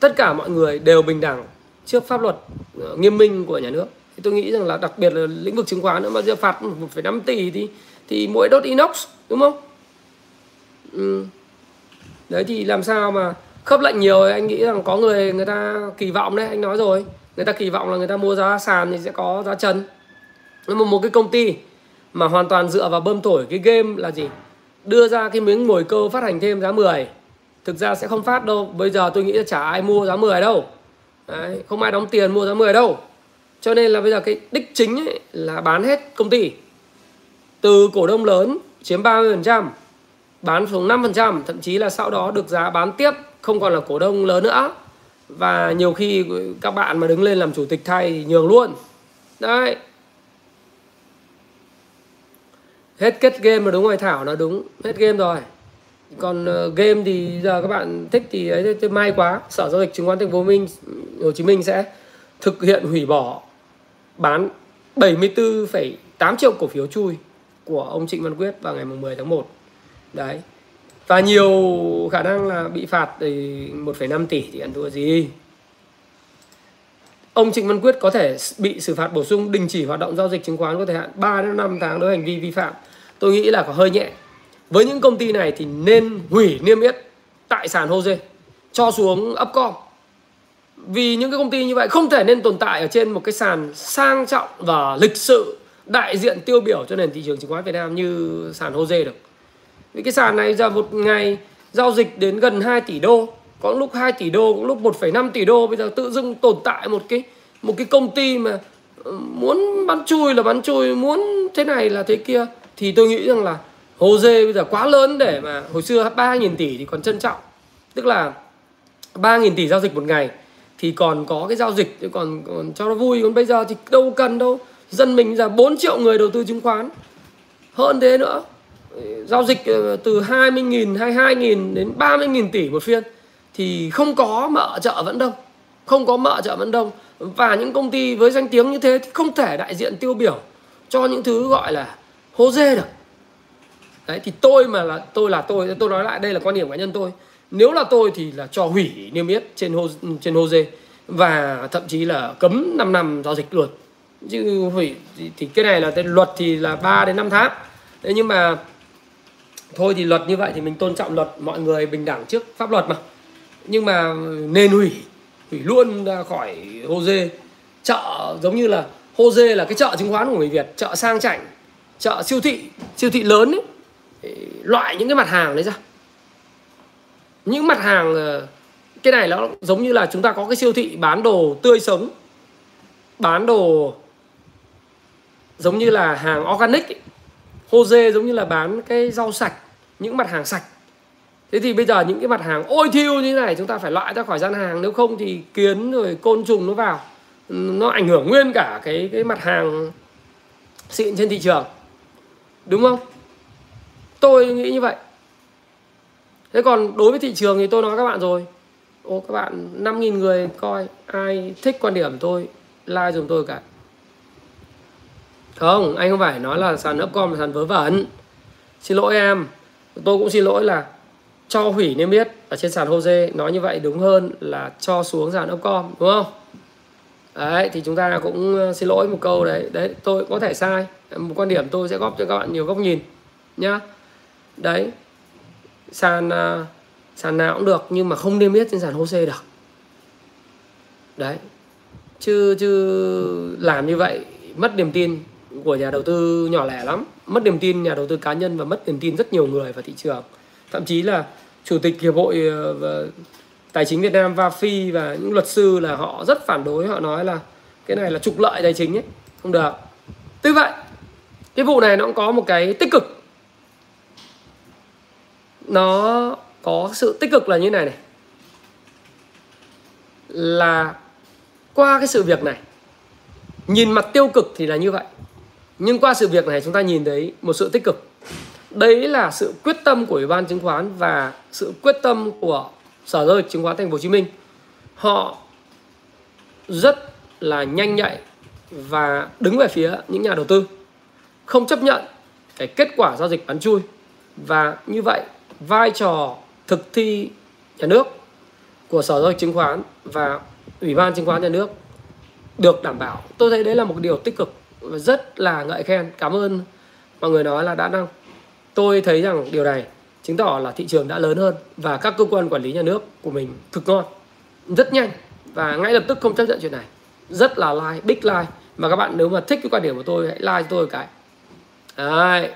Tất cả mọi người đều bình đẳng trước pháp luật ờ, nghiêm minh của nhà nước. Thì tôi nghĩ rằng là đặc biệt là lĩnh vực chứng khoán nữa mà giờ phạt 1,5 tỷ thì thì mỗi đốt inox đúng không? Ừ. đấy thì làm sao mà khớp lệnh nhiều anh nghĩ rằng có người người ta kỳ vọng đấy anh nói rồi. Người ta kỳ vọng là người ta mua giá sàn thì sẽ có giá trần nhưng mà một cái công ty mà hoàn toàn dựa vào bơm thổi cái game là gì? Đưa ra cái miếng mồi câu phát hành thêm giá 10 thực ra sẽ không phát đâu. Bây giờ tôi nghĩ là chả ai mua giá 10 đâu. Đấy, không ai đóng tiền mua giá 10 đâu. Cho nên là bây giờ cái đích chính ấy là bán hết công ty. Từ cổ đông lớn chiếm 30% bán xuống 5% thậm chí là sau đó được giá bán tiếp không còn là cổ đông lớn nữa. Và nhiều khi các bạn mà đứng lên làm chủ tịch thay thì nhường luôn. Đấy. Hết kết game là đúng rồi thảo nó đúng. Hết game rồi. Còn uh, game thì giờ các bạn thích thì ấy thì may quá. Sở giao dịch chứng khoán thành phố minh hồ chí minh sẽ thực hiện hủy bỏ bán 74,8 triệu cổ phiếu chui của ông Trịnh Văn Quyết vào ngày 10 tháng 1 đấy. Và nhiều khả năng là bị phạt thì 1,5 tỷ thì ăn thua gì? Ông Trịnh Văn Quyết có thể bị xử phạt bổ sung đình chỉ hoạt động giao dịch chứng khoán có thời hạn 3 đến 5 tháng đối với hành vi vi phạm tôi nghĩ là có hơi nhẹ. Với những công ty này thì nên hủy niêm yết tại sàn HOSE cho xuống Upcom. Vì những cái công ty như vậy không thể nên tồn tại ở trên một cái sàn sang trọng và lịch sự đại diện tiêu biểu cho nền thị trường chứng khoán Việt Nam như sàn HOSE được. Vì cái sàn này giờ một ngày giao dịch đến gần 2 tỷ đô có lúc 2 tỷ đô cũng lúc 1,5 tỷ đô. Bây giờ tự dưng tồn tại một cái một cái công ty mà ừ, muốn bắn chui là bắn chui muốn thế này là thế kia thì tôi nghĩ rằng là hồ dê bây giờ quá lớn để mà hồi xưa 3.000 tỷ thì còn trân trọng. Tức là 3.000 tỷ giao dịch một ngày thì còn có cái giao dịch còn còn cho nó vui. Còn bây giờ thì đâu cần đâu. Dân mình giờ 4 triệu người đầu tư chứng khoán. Hơn thế nữa, giao dịch ờ, từ 20.000 22.000 đến 30.000 tỷ một phiên thì không có mở chợ vẫn đông. Không có mở chợ vẫn đông. Và những công ty với danh tiếng như thế thì không thể đại diện tiêu biểu cho những thứ gọi là hô dê được. Đấy thì tôi mà là tôi là tôi tôi nói lại đây là quan điểm cá nhân tôi. Nếu là tôi thì là cho hủy niêm yết trên hô trên hô dê và thậm chí là cấm 5 năm giao dịch luôn. Chứ hủy thì, thì cái này là cái luật thì là 3 đến 5 tháng. Thế nhưng mà thôi thì luật như vậy thì mình tôn trọng luật mọi người bình đẳng trước pháp luật mà. Nhưng mà nên hủy hủy luôn ra khỏi hô dê. Chợ giống như là hô dê là cái chợ chứng khoán của người việt chợ sang chảnh chợ siêu thị siêu thị lớn ấy loại những cái mặt hàng đấy ra. Những mặt hàng ờ, cái này nó giống như là chúng ta có cái siêu thị bán đồ tươi sống, bán đồ giống như là hàng organic ấy. Jose giống như là bán cái rau sạch, những mặt hàng sạch. Thế thì bây giờ những cái mặt hàng ôi thiêu như thế này chúng ta phải loại ra khỏi gian hàng, nếu không thì kiến rồi côn trùng nó vào, nó ảnh hưởng nguyên cả cái cái mặt hàng xịn trên thị trường đúng không? Tôi nghĩ như vậy. Thế còn đối với thị trường thì tôi nói các bạn rồi. Ô, các bạn 5.000 người coi, ai thích quan điểm tôi, like dùm tôi cả. Không, anh không phải nói là sàn upcom là sàn vớ vẩn. Xin lỗi em. Tôi cũng xin lỗi là cho hủy niêm yết ở trên sàn Jose. Nói như vậy đúng hơn là cho xuống sàn upcom, đúng không? Đấy, thì chúng ta cũng ờ, xin lỗi một câu đấy. Đấy, tôi có thể sai một quan điểm tôi sẽ góp cho các bạn nhiều góc nhìn nhá. Đấy, sàn à, sàn nào cũng được nhưng mà không niêm yết trên sàn HOSE được. Đấy, chứ chứ làm như vậy mất niềm tin của nhà đầu tư nhỏ lẻ lắm. Mất niềm tin nhà đầu tư cá nhân và mất niềm tin rất nhiều người vào thị trường. Thậm chí là chủ tịch hiệp hội ờ, tài chính Việt Nam VAFI và những luật sư là họ rất phản đối. Họ nói là cái này là trục lợi tài chính ấy, không được. Tuy vậy cái vụ này nó cũng có một cái tích cực. Nó có sự tích cực là như này này. Là qua cái sự việc này, nhìn mặt tiêu cực thì là như vậy. Nhưng qua sự việc này chúng ta nhìn thấy một sự tích cực. Đấy là sự quyết tâm của ủy ban chứng khoán và sự quyết tâm của sở giao dịch chứng khoán thành phố hồ chí minh. Họ rất là nhanh nhạy và đứng về phía những nhà đầu tư không chấp nhận cái kết quả giao dịch bán chui. Và như vậy, vai trò thực thi nhà nước của sở giao dịch chứng khoán và ủy ban chứng khoán nhà nước được đảm bảo. Tôi thấy đấy là một điều tích cực và rất là ngợi khen. Cảm ơn mọi người nói là đã đăng tôi thấy rằng điều này chứng tỏ là thị trường đã lớn hơn và các cơ quan quản lý nhà nước của mình thực ngon, rất nhanh. Và ngay lập tức không chấp nhận chuyện này. Rất là like, big like. Mà các bạn nếu mà thích cái quan điểm của tôi, hãy like cho tôi cái. Đấy.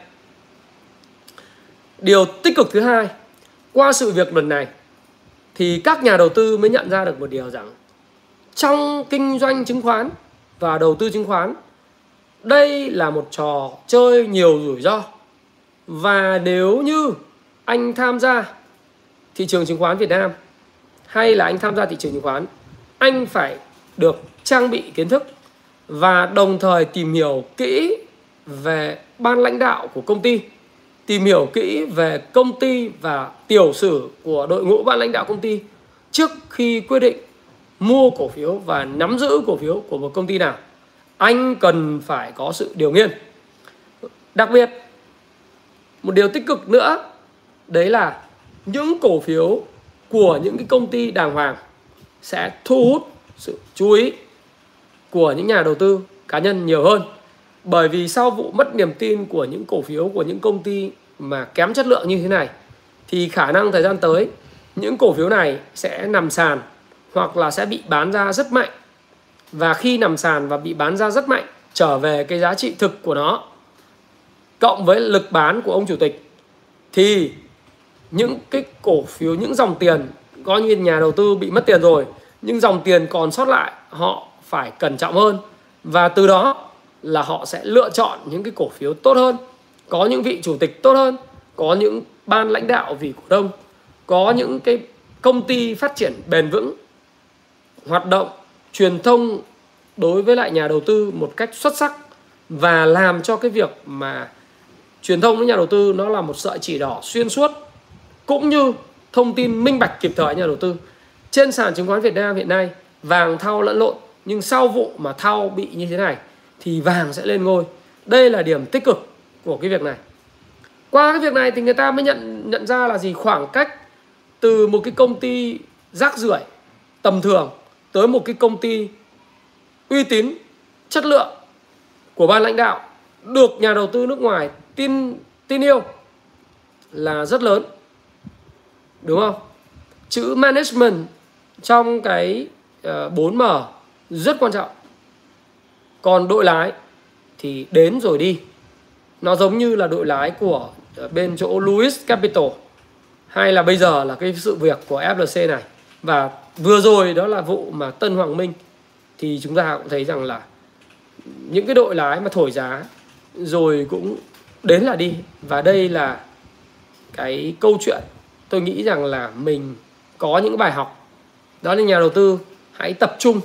điều tích cực thứ hai, qua sự việc lần này, thì các nhà đầu tư mới nhận ra được một điều rằng trong kinh doanh chứng khoán và đầu tư chứng khoán, đây là một trò chơi nhiều rủi ro và nếu như anh tham gia thị trường chứng khoán Việt Nam hay là anh tham gia thị trường chứng khoán, anh phải được trang bị kiến thức và đồng thời tìm hiểu kỹ về ban lãnh đạo của công ty, tìm hiểu kỹ về công ty và tiểu sử của đội ngũ ban lãnh đạo công ty trước khi quyết định mua cổ phiếu và nắm giữ cổ phiếu của một công ty nào. Anh cần phải có sự điều nghiên. Đặc biệt, một điều tích cực nữa, đấy là những cổ phiếu của những cái công ty đàng hoàng sẽ thu hút sự chú ý của những nhà đầu tư cá nhân nhiều hơn bởi vì sau vụ mất niềm tin của những cổ phiếu, của những công ty mà kém chất lượng như thế này, thì khả năng thời gian tới, những cổ phiếu này sẽ nằm sàn hoặc là sẽ bị bán ra rất mạnh. Và khi nằm sàn và bị bán ra rất mạnh, trở về cái giá trị thực của nó, cộng với lực bán của ông chủ tịch, thì những cái cổ phiếu, những dòng tiền, coi như nhà đầu tư bị mất tiền rồi, nhưng dòng tiền còn sót lại, họ phải cẩn trọng hơn. Và từ đó là họ sẽ lựa chọn những cái cổ phiếu tốt hơn, có những vị chủ tịch tốt hơn, có những ban lãnh đạo vì cổ đông, có những cái công ty phát triển bền vững, hoạt động truyền thông đối với lại nhà đầu tư một cách xuất sắc và làm cho cái việc mà truyền thông với nhà đầu tư nó là một sợi chỉ đỏ xuyên suốt, cũng như thông tin minh bạch kịp thời nhà đầu tư. Trên sàn chứng khoán Việt Nam hiện nay, vàng thao lẫn lộn, nhưng sau vụ mà thao bị như thế này thì vàng sẽ lên ngôi. Đây là điểm tích cực của cái việc này. Qua cái việc này thì người ta mới nhận nhận ra là gì? Khoảng cách từ một cái công ty rác rưởi tầm thường tới một cái công ty uy tín chất lượng của ban lãnh đạo được nhà đầu tư nước ngoài tin tin yêu là rất lớn. Đúng không? Chữ management trong cái ờ, uh, 4M rất quan trọng còn đội lái thì đến rồi đi. Nó giống như là đội lái của ờ, bên chỗ Louis Capital. Hay là bây giờ là cái sự việc của FLC này. Và vừa rồi đó là vụ mà Tân Hoàng Minh thì chúng ta cũng thấy rằng là những cái đội lái mà thổi giá rồi cũng đến là đi. Và đây là cái câu chuyện tôi nghĩ rằng là mình có những bài học. Đó là nhà đầu tư hãy tập trung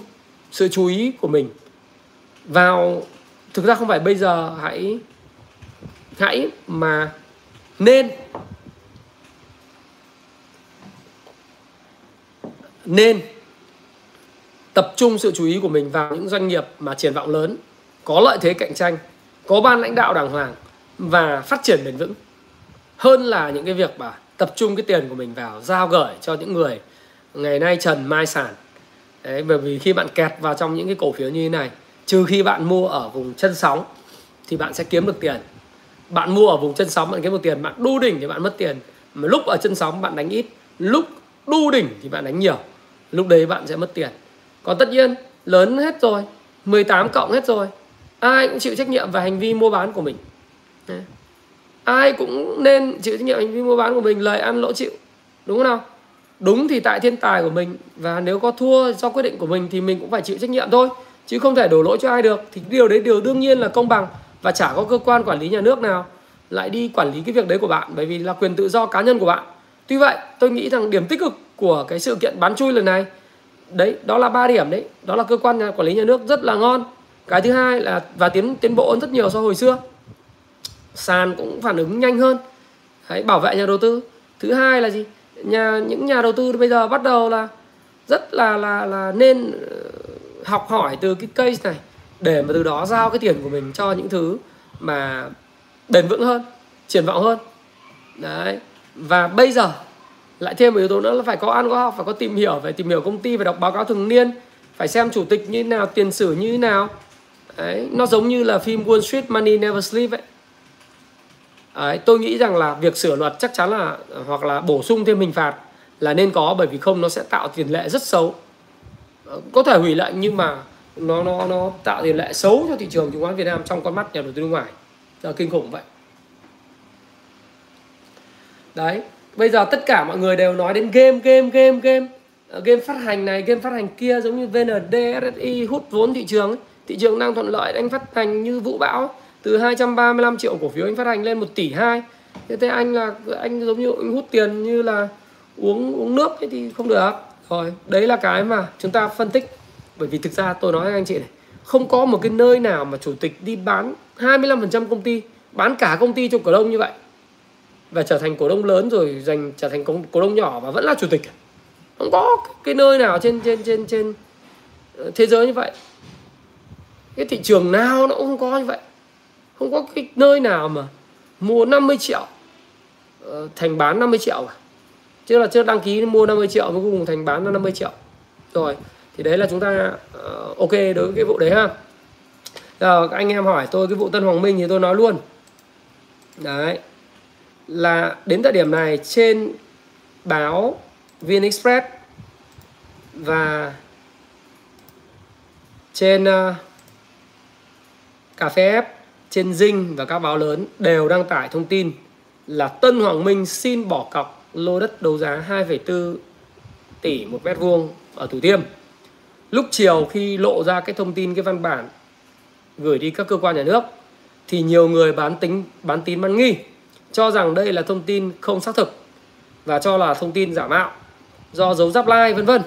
sự chú ý của mình vào thực ra không phải bây giờ hãy hãy mà nên. Nên tập trung sự chú ý của mình vào những doanh nghiệp mà triển vọng lớn có lợi thế cạnh tranh có ban lãnh đạo đàng hoàng và phát triển bền vững. Hơn là những cái việc mà tập trung cái tiền của mình vào giao gửi cho những người ngày nay trần mai sản. Đấy, bởi vì khi bạn kẹt vào trong những cái cổ phiếu như thế này trừ khi bạn mua ở vùng chân sóng thì bạn sẽ kiếm được tiền. Bạn mua ở vùng chân sóng bạn kiếm được tiền, bạn đu đỉnh thì bạn mất tiền. Mà lúc ở chân sóng bạn đánh ít, lúc đu đỉnh thì bạn đánh nhiều. Lúc đấy bạn sẽ mất tiền. Còn tất nhiên, lớn hết rồi 18 cộng hết rồi, ai cũng chịu trách nhiệm về hành vi mua bán của mình. Ai cũng nên chịu trách nhiệm hành vi mua bán của mình, lời ăn lỗ chịu, đúng không nào? Đúng thì tại thiên tài của mình và nếu có thua do quyết định của mình thì mình cũng phải chịu trách nhiệm thôi chứ không thể đổ lỗi cho ai được. Thì điều đấy điều đương nhiên là công bằng và chả có cơ quan quản lý nhà nước nào lại đi quản lý cái việc đấy của bạn bởi vì là quyền tự do cá nhân của bạn. Tuy vậy tôi nghĩ rằng điểm tích cực của cái sự kiện bán chui lần này đấy đó là ba điểm đấy. Đó là cơ quan nhà quản lý nhà nước rất là ngon. Cái thứ hai là và tiến tiến bộ hơn rất nhiều so hồi xưa. Sàn cũng phản ứng nhanh hơn. Đấy, bảo vệ nhà đầu tư. Thứ hai là gì? Nhà những nhà đầu tư bây giờ bắt đầu là rất là là là nên học hỏi từ cái case này để mà từ đó giao cái tiền của mình cho những thứ mà bền vững hơn triển vọng hơn. Đấy. Và bây giờ lại thêm một yếu tố nữa là phải có ăn có học phải có tìm hiểu phải tìm hiểu công ty phải đọc báo cáo thường niên phải xem chủ tịch như thế nào tiền sử như thế nào. Đấy. Nó giống như là phim Wall Street Money Never Sleep ấy. Đấy, tôi nghĩ rằng là việc sửa luật chắc chắn là hoặc là bổ sung thêm hình phạt là nên có bởi vì không nó sẽ tạo tiền lệ rất xấu có thể hủy lệnh nhưng mà nó nó nó tạo tiền lệ xấu cho thị trường chứng khoán Việt Nam trong con mắt nhà đầu tư nước ngoài. Là kinh khủng vậy. Đấy, bây giờ tất cả mọi người đều nói đến game game game game. Ờ, game phát hành này, game phát hành kia giống như VND SSI hút vốn thị trường thị trường đang thuận lợi, anh phát hành như vũ bão. Từ 235 triệu cổ phiếu anh phát hành lên 1 tỷ 2 thế thế anh là, anh giống như anh hút tiền như là uống uống nước ấy thì không được rồi, đấy là cái mà chúng ta phân tích. Bởi vì thực ra tôi nói với anh chị này, không có một cái nơi nào mà chủ tịch đi bán 25% công ty, bán cả công ty cho cổ đông như vậy và trở thành cổ đông lớn rồi dành trở thành cổ đông nhỏ và vẫn là chủ tịch. Không có cái nơi nào trên trên trên trên ờ, thế giới như vậy. Cái thị trường nào nó cũng không có như vậy. Không có cái nơi nào mà mua 50 triệu ờ, thành bán 50 triệu à chứ là chưa đăng ký mua 50 triệu mới cuối cùng thành bán là 50 triệu. Rồi thì đấy là chúng ta uh, ok đối với cái vụ đấy ha. Giờ các anh em hỏi tôi cái vụ Tân Hoàng Minh thì tôi nói luôn. Đấy là đến thời điểm này trên báo VN Express và trên uh, cà phê F, trên Dinh và các báo lớn đều đăng tải thông tin là Tân Hoàng Minh xin bỏ cọc lô đất đấu giá 2,4 tỷ một mét vuông ở Thủ Thiêm. Lúc chiều khi lộ ra cái thông tin cái văn bản gửi đi các cơ quan nhà nước thì nhiều người bán tính bán tín bán nghi cho rằng đây là thông tin không xác thực và cho là thông tin giả mạo do dấu giáp lai vân vân.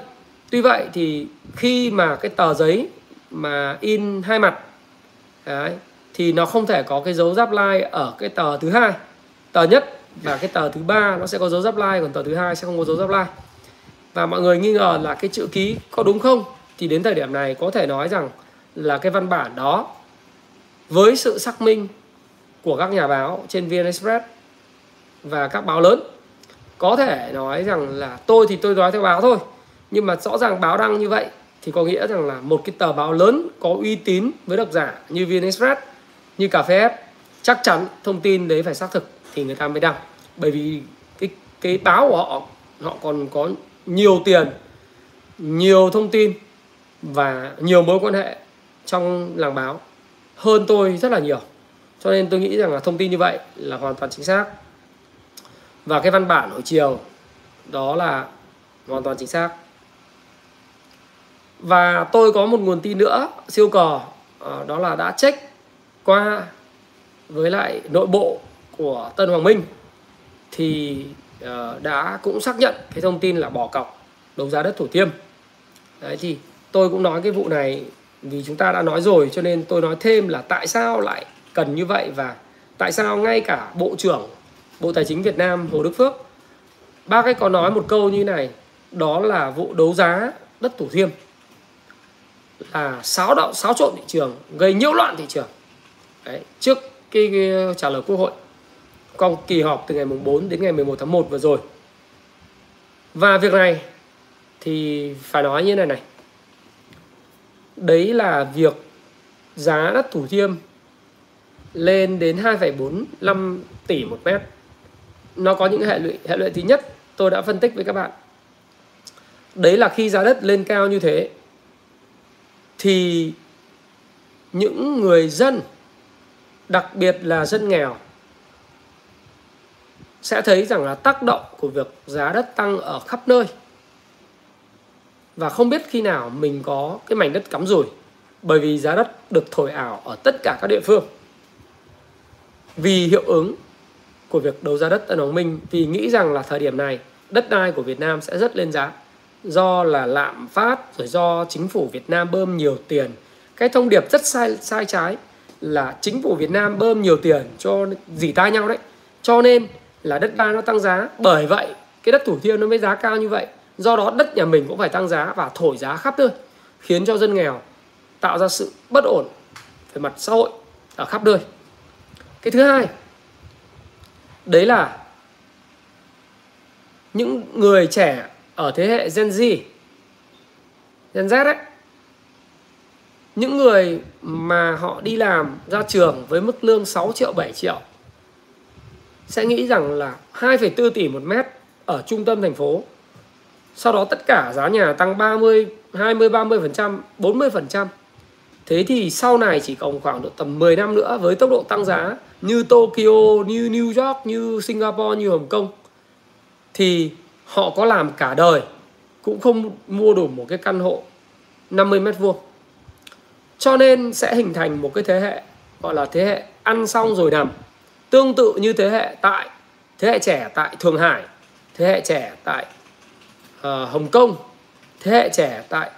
Tuy vậy thì khi mà cái tờ giấy mà in hai mặt đấy, thì nó không thể có cái dấu giáp lai ở cái tờ thứ hai tờ nhất và cái tờ thứ ba nó sẽ có dấu giáp lai, còn tờ thứ hai sẽ không có dấu giáp lai. Và mọi người nghi ngờ là cái chữ ký có đúng không? Thì đến thời điểm này có thể nói rằng là cái văn bản đó với sự xác minh của các nhà báo trên VN Express và các báo lớn, có thể nói rằng là tôi thì tôi nói theo báo thôi, nhưng mà rõ ràng báo đăng như vậy thì có nghĩa rằng là một cái tờ báo lớn có uy tín với độc giả như VN Express, như cà phê F, chắc chắn thông tin đấy phải xác thực thì người ta mới đăng. Bởi vì cái cái báo của họ họ còn có nhiều tiền, nhiều thông tin và nhiều mối quan hệ trong làng báo. Hơn tôi rất là nhiều. Cho nên tôi nghĩ rằng là thông tin như vậy là hoàn toàn chính xác. Và cái văn bản hồi chiều, đó là hoàn toàn chính xác. Và tôi có một nguồn tin nữa, siêu cò ờ, đó là đã check qua với lại nội bộ của Tân Hoàng Minh thì ờ, đã cũng xác nhận cái thông tin là bỏ cọc đấu giá đất Thủ Thiêm. Đấy thì tôi cũng nói cái vụ này vì chúng ta đã nói rồi cho nên tôi nói thêm là tại sao lại cần như vậy và tại sao ngay cả Bộ trưởng Bộ Tài chính Việt Nam Hồ Đức Phước ba cái có nói một câu như này đó là vụ đấu giá đất Thủ Thiêm là xáo động xáo trộn thị trường gây nhiễu loạn thị trường Đấy, trước cái, cái trả lời quốc hội trong kỳ họp từ ngày mùng 4 đến ngày 11 tháng 1 vừa rồi. Và việc này thì phải nói như này này. Đấy là việc giá đất Thủ Thiêm lên đến 2,45 tỷ một mét. Nó có những hệ lụy hệ lụy thứ nhất tôi đã phân tích với các bạn. Đấy là khi giá đất lên cao như thế thì những người dân đặc biệt là dân nghèo sẽ thấy rằng là tác động của việc giá đất tăng ở khắp nơi. Và không biết khi nào mình có cái mảnh đất cắm rủi, bởi vì giá đất được thổi ảo ở tất cả các địa phương. Vì hiệu ứng của việc đấu giá đất tại Đồng Minh, vì nghĩ rằng là thời điểm này đất đai của Việt Nam sẽ rất lên giá. Do là lạm phát, rồi do chính phủ Việt Nam bơm nhiều tiền. Cái thông điệp rất sai sai trái là chính phủ Việt Nam bơm nhiều tiền cho dỉ tai nhau đấy. Cho nên là đất đai nó tăng giá. Bởi vậy, cái đất thủ thiêm nó mới giá cao như vậy. Do đó, đất nhà mình cũng phải tăng giá và thổi giá khắp nơi, khiến cho dân nghèo tạo ra sự bất ổn về mặt xã hội ở khắp nơi. Cái thứ hai, đấy là những người trẻ ở thế hệ Gen Z Gen Z đấy những người mà họ đi làm ra trường với mức lương 6 triệu 7 triệu sẽ nghĩ rằng là 2,4 tỷ một mét ở trung tâm thành phố. Sau đó tất cả giá nhà tăng 30 20 30% 40% thế thì sau này chỉ còn khoảng độ tầm 10 năm nữa với tốc độ tăng giá như Tokyo như New York như Singapore như Hồng Kông thì họ có làm cả đời cũng không mua đủ một cái căn hộ 50 mét vuông. Cho nên sẽ hình thành một cái thế hệ gọi là thế hệ ăn xong rồi nằm tương tự như thế hệ tại thế hệ trẻ tại Thượng Hải thế hệ trẻ tại uh, Hồng Kông thế hệ trẻ tại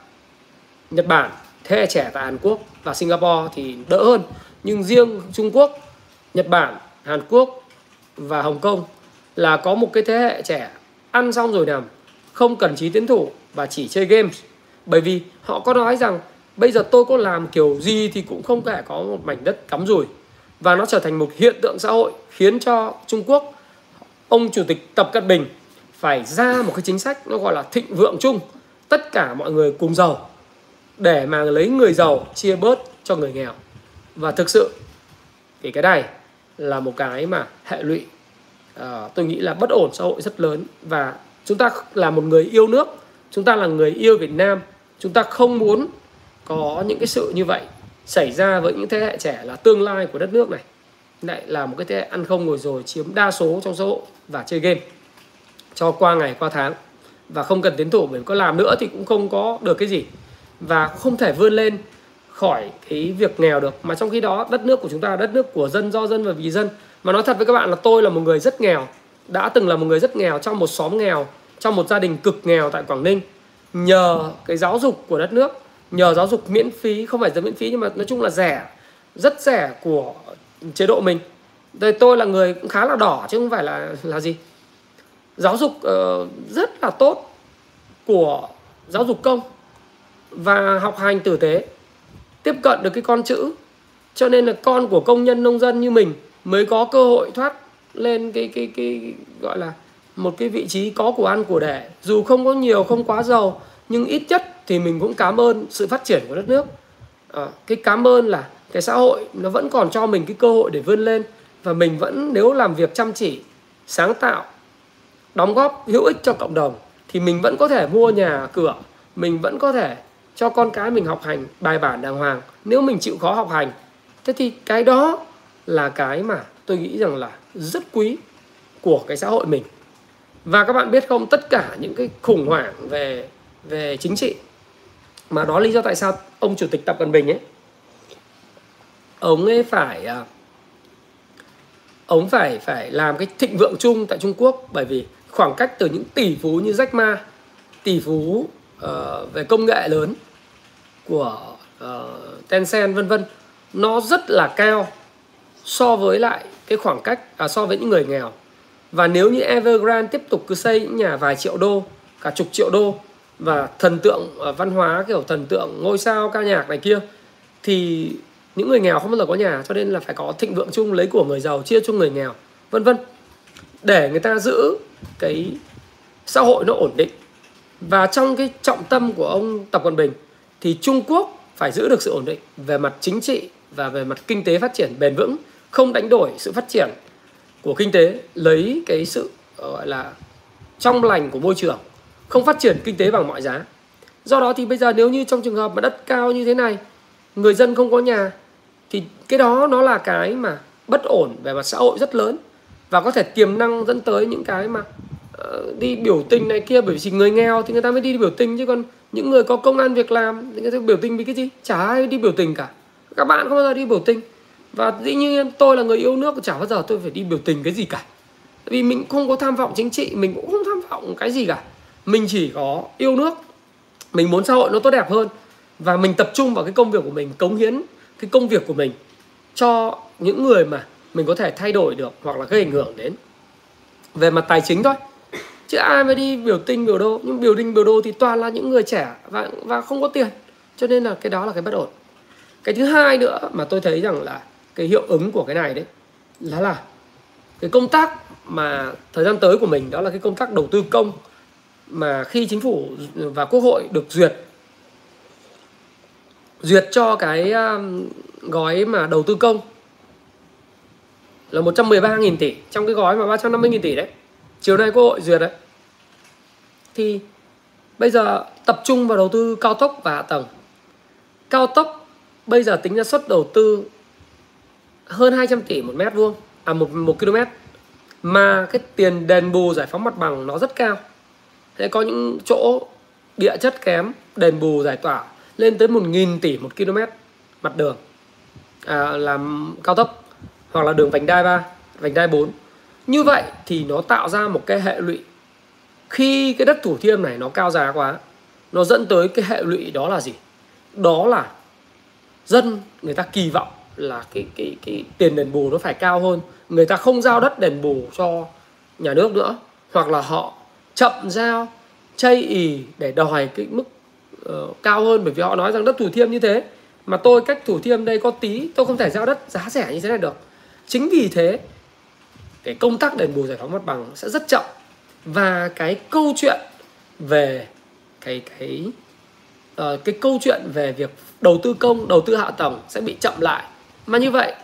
Nhật Bản thế hệ trẻ tại Hàn Quốc và Singapore thì đỡ hơn. Nhưng riêng Trung Quốc Nhật Bản Hàn Quốc và Hồng Kông là có một cái thế hệ trẻ ăn xong rồi nằm không cần trí tiến thủ và chỉ chơi game bởi vì họ có nói rằng bây giờ tôi có làm kiểu gì thì cũng không thể có một mảnh đất cắm rủi và nó trở thành một hiện tượng xã hội khiến cho Trung Quốc ông chủ tịch Tập Cận Bình phải ra một cái chính sách nó gọi là thịnh vượng chung tất cả mọi người cùng giàu để mà lấy người giàu chia bớt cho người nghèo. Và thực sự thì cái này là một cái mà hệ lụy uh, tôi nghĩ là bất ổn xã hội rất lớn. Và chúng ta là một người yêu nước chúng ta là người yêu Việt Nam chúng ta không muốn có những cái sự như vậy xảy ra với những thế hệ trẻ là tương lai của đất nước này. Lại là một cái thế hệ ăn không ngồi rồi chiếm đa số trong xã hội và chơi game cho qua ngày, qua tháng. Và không cần tiến thủ, bởi có làm nữa thì cũng không có được cái gì. Và không thể vươn lên khỏi cái việc nghèo được. Mà trong khi đó, đất nước của chúng ta là đất nước của dân, do dân và vì dân. Mà nói thật với các bạn là tôi là một người rất nghèo. Đã từng là một người rất nghèo trong một xóm nghèo, trong một gia đình cực nghèo tại Quảng Ninh. Nhờ cái giáo dục của đất nước nhờ giáo dục miễn phí không phải là miễn phí nhưng mà nói chung là rẻ rất rẻ của chế độ mình. Đây tôi là người cũng khá là đỏ chứ không phải là là gì. Giáo dục uh, rất là tốt của giáo dục công và học hành tử tế tiếp cận được cái con chữ. Cho nên là con của công nhân nông dân như mình mới có cơ hội thoát lên cái cái cái gọi là một cái vị trí có của ăn của đẻ dù không có nhiều không quá giàu nhưng ít nhất thì mình cũng cảm ơn sự phát triển của đất nước. À, cái cảm ơn là cái xã hội nó vẫn còn cho mình cái cơ hội để vươn lên. Và mình vẫn nếu làm việc chăm chỉ sáng tạo đóng góp hữu ích cho cộng đồng thì mình vẫn có thể mua nhà cửa mình vẫn có thể cho con cái mình học hành bài bản đàng hoàng. Nếu mình chịu khó học hành thế thì cái đó là cái mà tôi nghĩ rằng là rất quý của cái xã hội mình. Và các bạn biết không tất cả những cái khủng hoảng về về chính trị. Mà đó lý do tại sao ông chủ tịch tập cận bình ấy ông ấy phải à, ông phải phải làm cái thịnh vượng chung tại Trung Quốc. Bởi vì khoảng cách từ những tỷ phú như Jack Ma tỷ phú uh, về công nghệ lớn của uh, Tencent vân vân nó rất là cao so với lại cái khoảng cách à, so với những người nghèo. Và nếu như Evergrande tiếp tục cứ xây những nhà vài triệu đô cả chục triệu đô và thần tượng à, văn hóa, kiểu thần tượng, ngôi sao, ca nhạc này kia, thì những người nghèo không bao giờ có nhà, cho nên là phải có thịnh vượng chung, lấy của người giàu, chia cho người nghèo, vân vân. Để người ta giữ cái xã hội nó ổn định. Và trong cái trọng tâm của ông Tập Cận Bình thì Trung Quốc phải giữ được sự ổn định về mặt chính trị và về mặt kinh tế phát triển bền vững, không đánh đổi sự phát triển của kinh tế, lấy cái sự ờ, gọi là, trong lành của môi trường không phát triển kinh tế bằng mọi giá. Do đó thì bây giờ nếu như trong trường hợp mà đất cao như thế này người dân không có nhà thì cái đó nó là cái mà bất ổn về mặt xã hội rất lớn và có thể tiềm năng dẫn tới những cái mà uh, đi biểu tình này kia. Bởi vì chỉ người nghèo thì người ta mới đi biểu tình chứ còn những người có công an việc làm thì người ta biểu tình vì cái gì? Chả ai đi biểu tình cả. Các bạn không bao giờ đi biểu tình. Và dĩ nhiên tôi là người yêu nước chả bao giờ tôi phải đi biểu tình cái gì cả. Vì mình không có tham vọng chính trị mình cũng không tham vọng cái gì cả mình chỉ có yêu nước, mình muốn xã hội nó tốt đẹp hơn và mình tập trung vào cái công việc của mình, cống hiến cái công việc của mình cho những người mà mình có thể thay đổi được hoặc là gây ảnh hưởng đến. Về mặt tài chính thôi, chứ ai mà đi biểu tình, biểu đô, nhưng biểu tình, biểu đô thì toàn là những người trẻ và và không có tiền, cho nên là cái đó là cái bất ổn. Cái thứ hai nữa mà tôi thấy rằng là cái hiệu ứng của cái này đấy là là cái công tác mà thời gian tới của mình, đó là cái công tác đầu tư công mà khi chính phủ và quốc hội được duyệt duyệt cho cái um, gói mà đầu tư công là 113.000 tỷ. Trong cái gói mà 350.000 tỷ đấy, chiều nay quốc hội duyệt đấy. Thì bây giờ tập trung vào đầu tư cao tốc và hạ tầng. Cao tốc bây giờ tính ra suất đầu tư hơn 200 tỷ một mét vuông à một một km mà cái tiền đền bù giải phóng mặt bằng nó rất cao sẽ có những chỗ địa chất kém đền bù giải tỏa lên tới 1.000 tỷ một km mặt đường à, làm cao tốc hoặc là đường vành đai 3, vành đai 4. Như vậy thì nó tạo ra một cái hệ lụy khi cái đất Thủ Thiêm này nó cao giá quá, nó dẫn tới cái hệ lụy đó là gì? Đó là dân người ta kỳ vọng là cái cái cái tiền đền bù nó phải cao hơn, người ta không giao đất đền bù cho nhà nước nữa hoặc là họ chậm giao chây ì để đòi cái mức uh, cao hơn bởi vì họ nói rằng đất Thủ Thiêm như thế. Mà tôi cách Thủ Thiêm đây có tí tôi không thể giao đất giá rẻ như thế này được. Chính vì thế cái công tác đền bù giải phóng mặt bằng sẽ rất chậm. Và cái câu chuyện về cái cái uh, cái câu chuyện về việc đầu tư công đầu tư hạ tầng sẽ bị chậm lại. Mà như vậy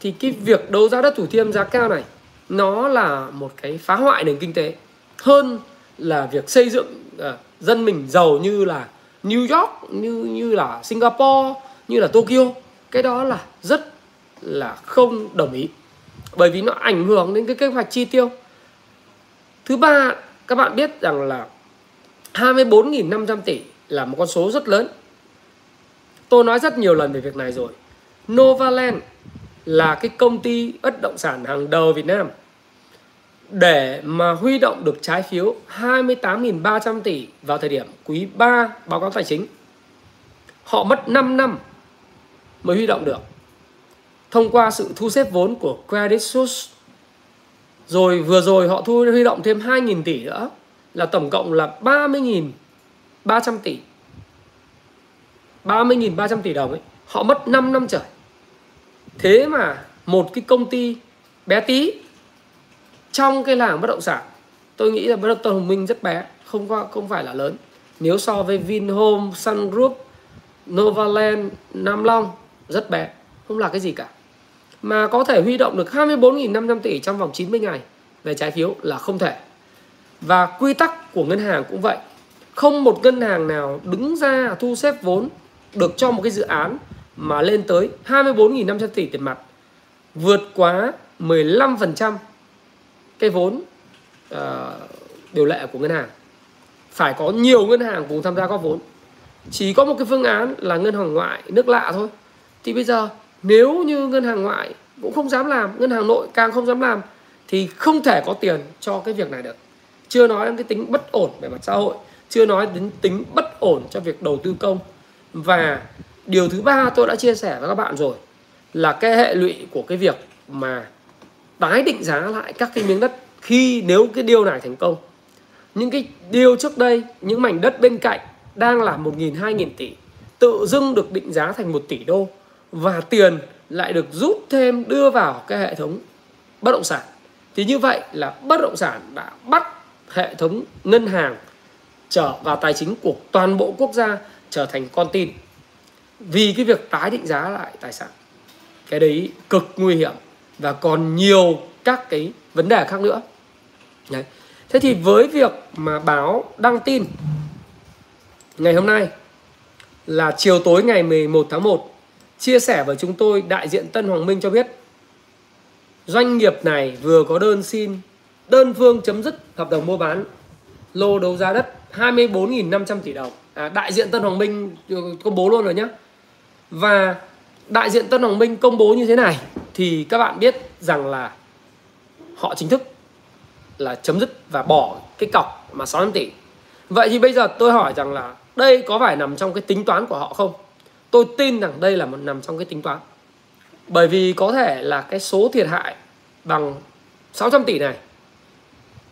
thì cái việc đấu giá đất thủ thiêm giá cao này nó là một cái phá hoại nền kinh tế hơn là việc xây dựng uh, dân mình giàu như là New York như như là Singapore như là Tokyo. Cái đó là rất là không đồng ý. Bởi vì nó ảnh hưởng đến cái kế hoạch chi tiêu. Thứ ba các bạn biết rằng là 24.500 tỷ là một con số rất lớn. Tôi nói rất nhiều lần về việc này rồi. Novaland là cái công ty bất động sản hàng đầu Việt Nam để mà huy động được trái phiếu 28.300 tỷ vào thời điểm quý 3 báo cáo tài chính họ mất 5 năm mới huy động được thông qua sự thu xếp vốn của Credit Suisse. Rồi vừa rồi họ thu huy động thêm 2.000 tỷ nữa là tổng cộng là 30.300 tỷ. 30.300 tỷ đồng ấy, họ mất 5 năm trời. Thế mà một cái công ty bé tí trong cái làng bất động sản, tôi nghĩ là bất động sản Minh rất bé, không có không phải là lớn. Nếu so với Vinhome, Sun Group, Novaland, Nam Long rất bé, không là cái gì cả mà có thể huy động được 24.500 tỷ trong vòng 90 ngày về trái phiếu là không thể. Và quy tắc của ngân hàng cũng vậy. Không một ngân hàng nào đứng ra thu xếp vốn được cho một cái dự án mà lên tới 24.500 tỷ tiền mặt vượt quá 15% cái vốn uh, điều lệ của ngân hàng. Phải có nhiều ngân hàng cùng tham gia góp vốn. Chỉ có một cái phương án là ngân hàng ngoại nước lạ thôi. Thì bây giờ nếu như ngân hàng ngoại cũng không dám làm ngân hàng nội càng không dám làm thì không thể có tiền cho cái việc này được. Chưa nói đến cái tính bất ổn về mặt xã hội chưa nói đến tính bất ổn cho việc đầu tư công. Và điều thứ ba tôi đã chia sẻ với các bạn rồi là cái hệ lụy của cái việc mà tái định giá lại các cái miếng đất khi nếu cái điều này thành công. Những cái điều trước đây, những mảnh đất bên cạnh đang là một nghìn, hai nghìn tỷ, tự dưng được định giá thành một tỷ đô và tiền lại được rút thêm đưa vào cái hệ thống bất động sản. Thì như vậy là bất động sản đã bắt hệ thống ngân hàng trở vào tài chính của toàn bộ quốc gia trở thành con tin vì cái việc tái định giá lại tài sản. Cái đấy cực nguy hiểm và còn nhiều các cái vấn đề khác nữa đấy. thế thì với việc mà báo đăng tin ngày hôm nay là chiều tối ngày 11 tháng 1 chia sẻ với chúng tôi đại diện Tân Hoàng Minh cho biết doanh nghiệp này vừa có đơn xin đơn phương chấm dứt hợp đồng mua bán lô đấu giá đất 24.500 tỷ đồng. À, đại diện Tân Hoàng Minh công bố luôn rồi nhé. Và đại diện Tân Hoàng Minh công bố như thế này thì các bạn biết rằng là họ chính thức là chấm dứt và bỏ cái cọc mà 600 tỷ. Vậy thì bây giờ tôi hỏi rằng là đây có phải nằm trong cái tính toán của họ không? Tôi tin rằng đây là một nằm trong cái tính toán. Bởi vì có thể là cái số thiệt hại bằng 600 tỷ này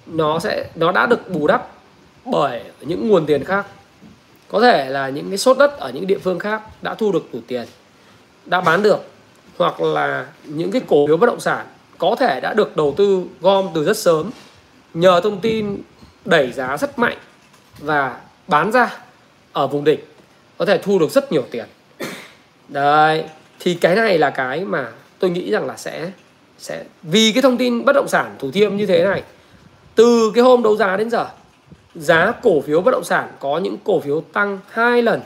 nó sẽ, nó đã được bù đắp bởi những nguồn tiền khác có thể là những cái sốt đất ở những địa phương khác đã thu được đủ tiền đã bán được, hoặc là những cái cổ phiếu bất động sản có thể đã được đầu tư gom từ rất sớm nhờ thông tin đẩy giá rất mạnh và bán ra ở vùng đỉnh, có thể thu được rất nhiều tiền. Đấy, thì cái này là cái mà tôi nghĩ rằng là sẽ sẽ, vì cái thông tin bất động sản thủ thiêm như thế này, từ cái hôm đấu giá đến giờ, giá cổ phiếu bất động sản có những cổ phiếu tăng hai lần,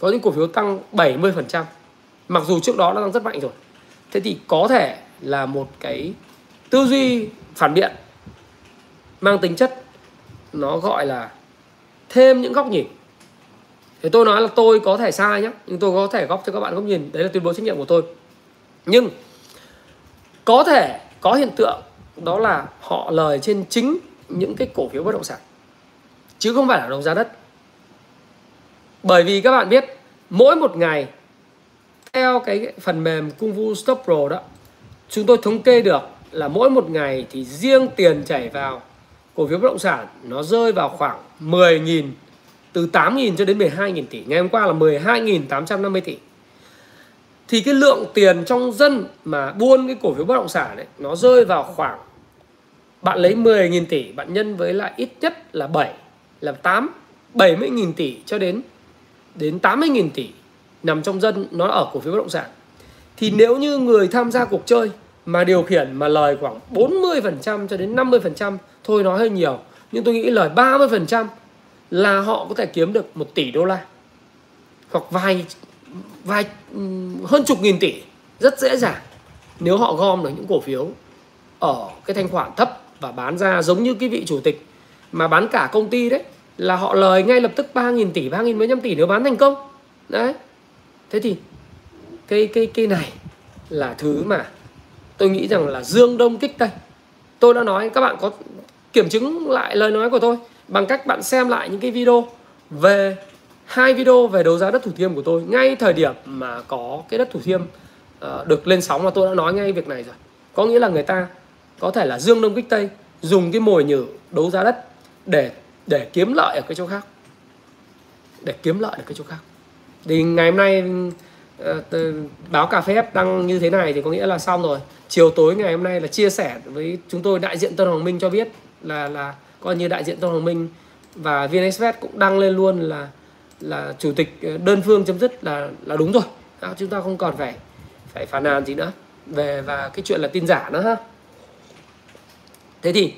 có những cổ phiếu tăng 70% mặc dù trước đó nó tăng rất mạnh rồi. Thế thì có thể là một cái tư duy phản biện mang tính chất nó gọi là thêm những góc nhìn. Thì tôi nói là tôi có thể sai nhé nhưng tôi có thể góp cho các bạn góc nhìn, đấy là tuyên bố trách nhiệm của tôi. Nhưng có thể có hiện tượng đó là họ lời trên chính những cái cổ phiếu bất động sản, chứ không phải là đồng giá đất. Bởi vì các bạn biết, mỗi một ngày theo cái phần mềm Kung Fu Stop Pro đó, chúng tôi thống kê được là mỗi một ngày thì riêng tiền chảy vào cổ phiếu bất động sản nó rơi vào khoảng 10.000 từ 8.000 cho đến 12.000 tỷ. Ngày hôm qua là 12.850 tỷ. Thì cái lượng tiền trong dân mà buôn cái cổ phiếu bất động sản ấy, nó rơi vào khoảng, bạn lấy 10.000 tỷ, bạn nhân với lại ít nhất là 7 là 8 70.000 tỷ cho đến đến 80.000 tỷ nằm trong dân nó ở cổ phiếu bất động sản thì nếu như người tham gia cuộc chơi mà điều khiển mà lời khoảng 40% cho đến 50% thôi nói hơi nhiều nhưng tôi nghĩ lời 30% là họ có thể kiếm được 1 tỷ đô la hoặc vài vài hơn chục nghìn tỷ rất dễ dàng nếu họ gom được những cổ phiếu ở cái thanh khoản thấp và bán ra giống như cái vị chủ tịch mà bán cả công ty đấy là họ lời ngay lập tức 3.000 tỷ, 3.000 mấy trăm tỷ nếu bán thành công. Đấy. Thế thì cái cái cái này là thứ mà tôi nghĩ rằng là dương đông kích tây. Tôi đã nói các bạn có kiểm chứng lại lời nói của tôi bằng cách bạn xem lại những cái video về hai video về đấu giá đất thủ thiêm của tôi ngay thời điểm mà có cái đất thủ thiêm uh, được lên sóng mà tôi đã nói ngay việc này rồi. Có nghĩa là người ta có thể là dương đông kích tây dùng cái mồi nhử đấu giá đất để để kiếm lợi ở cái chỗ khác. Để kiếm lợi ở cái chỗ khác thì ngày hôm nay ờ, báo cà phê đăng như thế này thì có nghĩa là xong rồi. Chiều tối ngày hôm nay là chia sẻ với chúng tôi đại diện Tân Hoàng Minh cho biết là là coi như đại diện Tân Hoàng Minh và VnExpress cũng đăng lên luôn là là chủ tịch ờ, đơn phương chấm dứt là là đúng rồi. À, chúng ta không còn phải phải phản nàn gì nữa. Về và cái chuyện là tin giả nữa ha. Thế thì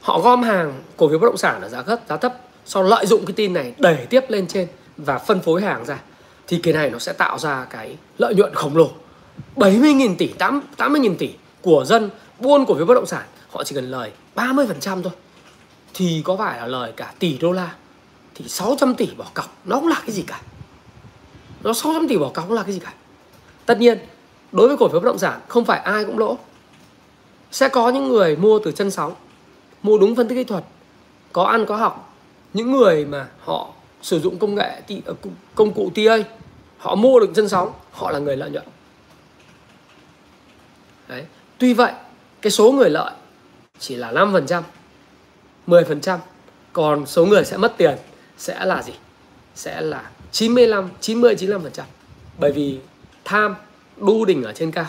họ gom hàng cổ phiếu bất động sản ở giá thấp giá thấp sau lợi dụng cái tin này đẩy tiếp lên trên và phân phối hàng ra thì cái này nó sẽ tạo ra cái lợi nhuận khổng lồ. 70.000 tỷ 8, 80.000 tỷ của dân buôn cổ phiếu bất động sản họ chỉ cần lời 30% thôi. Thì có phải là lời cả tỷ đô la? Thì 600 tỷ bỏ cọc nó cũng là cái gì cả? Nó 600 tỷ bỏ cọc cũng là cái gì cả? Tất nhiên đối với cổ phiếu bất động sản không phải ai cũng lỗ. Sẽ có những người mua từ chân sóng mua đúng phân tích kỹ thuật có ăn có học. Những người mà họ sử dụng công nghệ ờ, công cụ TA họ mua được chân sóng họ là người lợi nhuận. Đấy. Tuy vậy cái số người lợi chỉ là 5% 10% còn số người sẽ mất tiền sẽ là gì? Sẽ là 95 90 95% bởi vì tham đu đỉnh ở trên cao.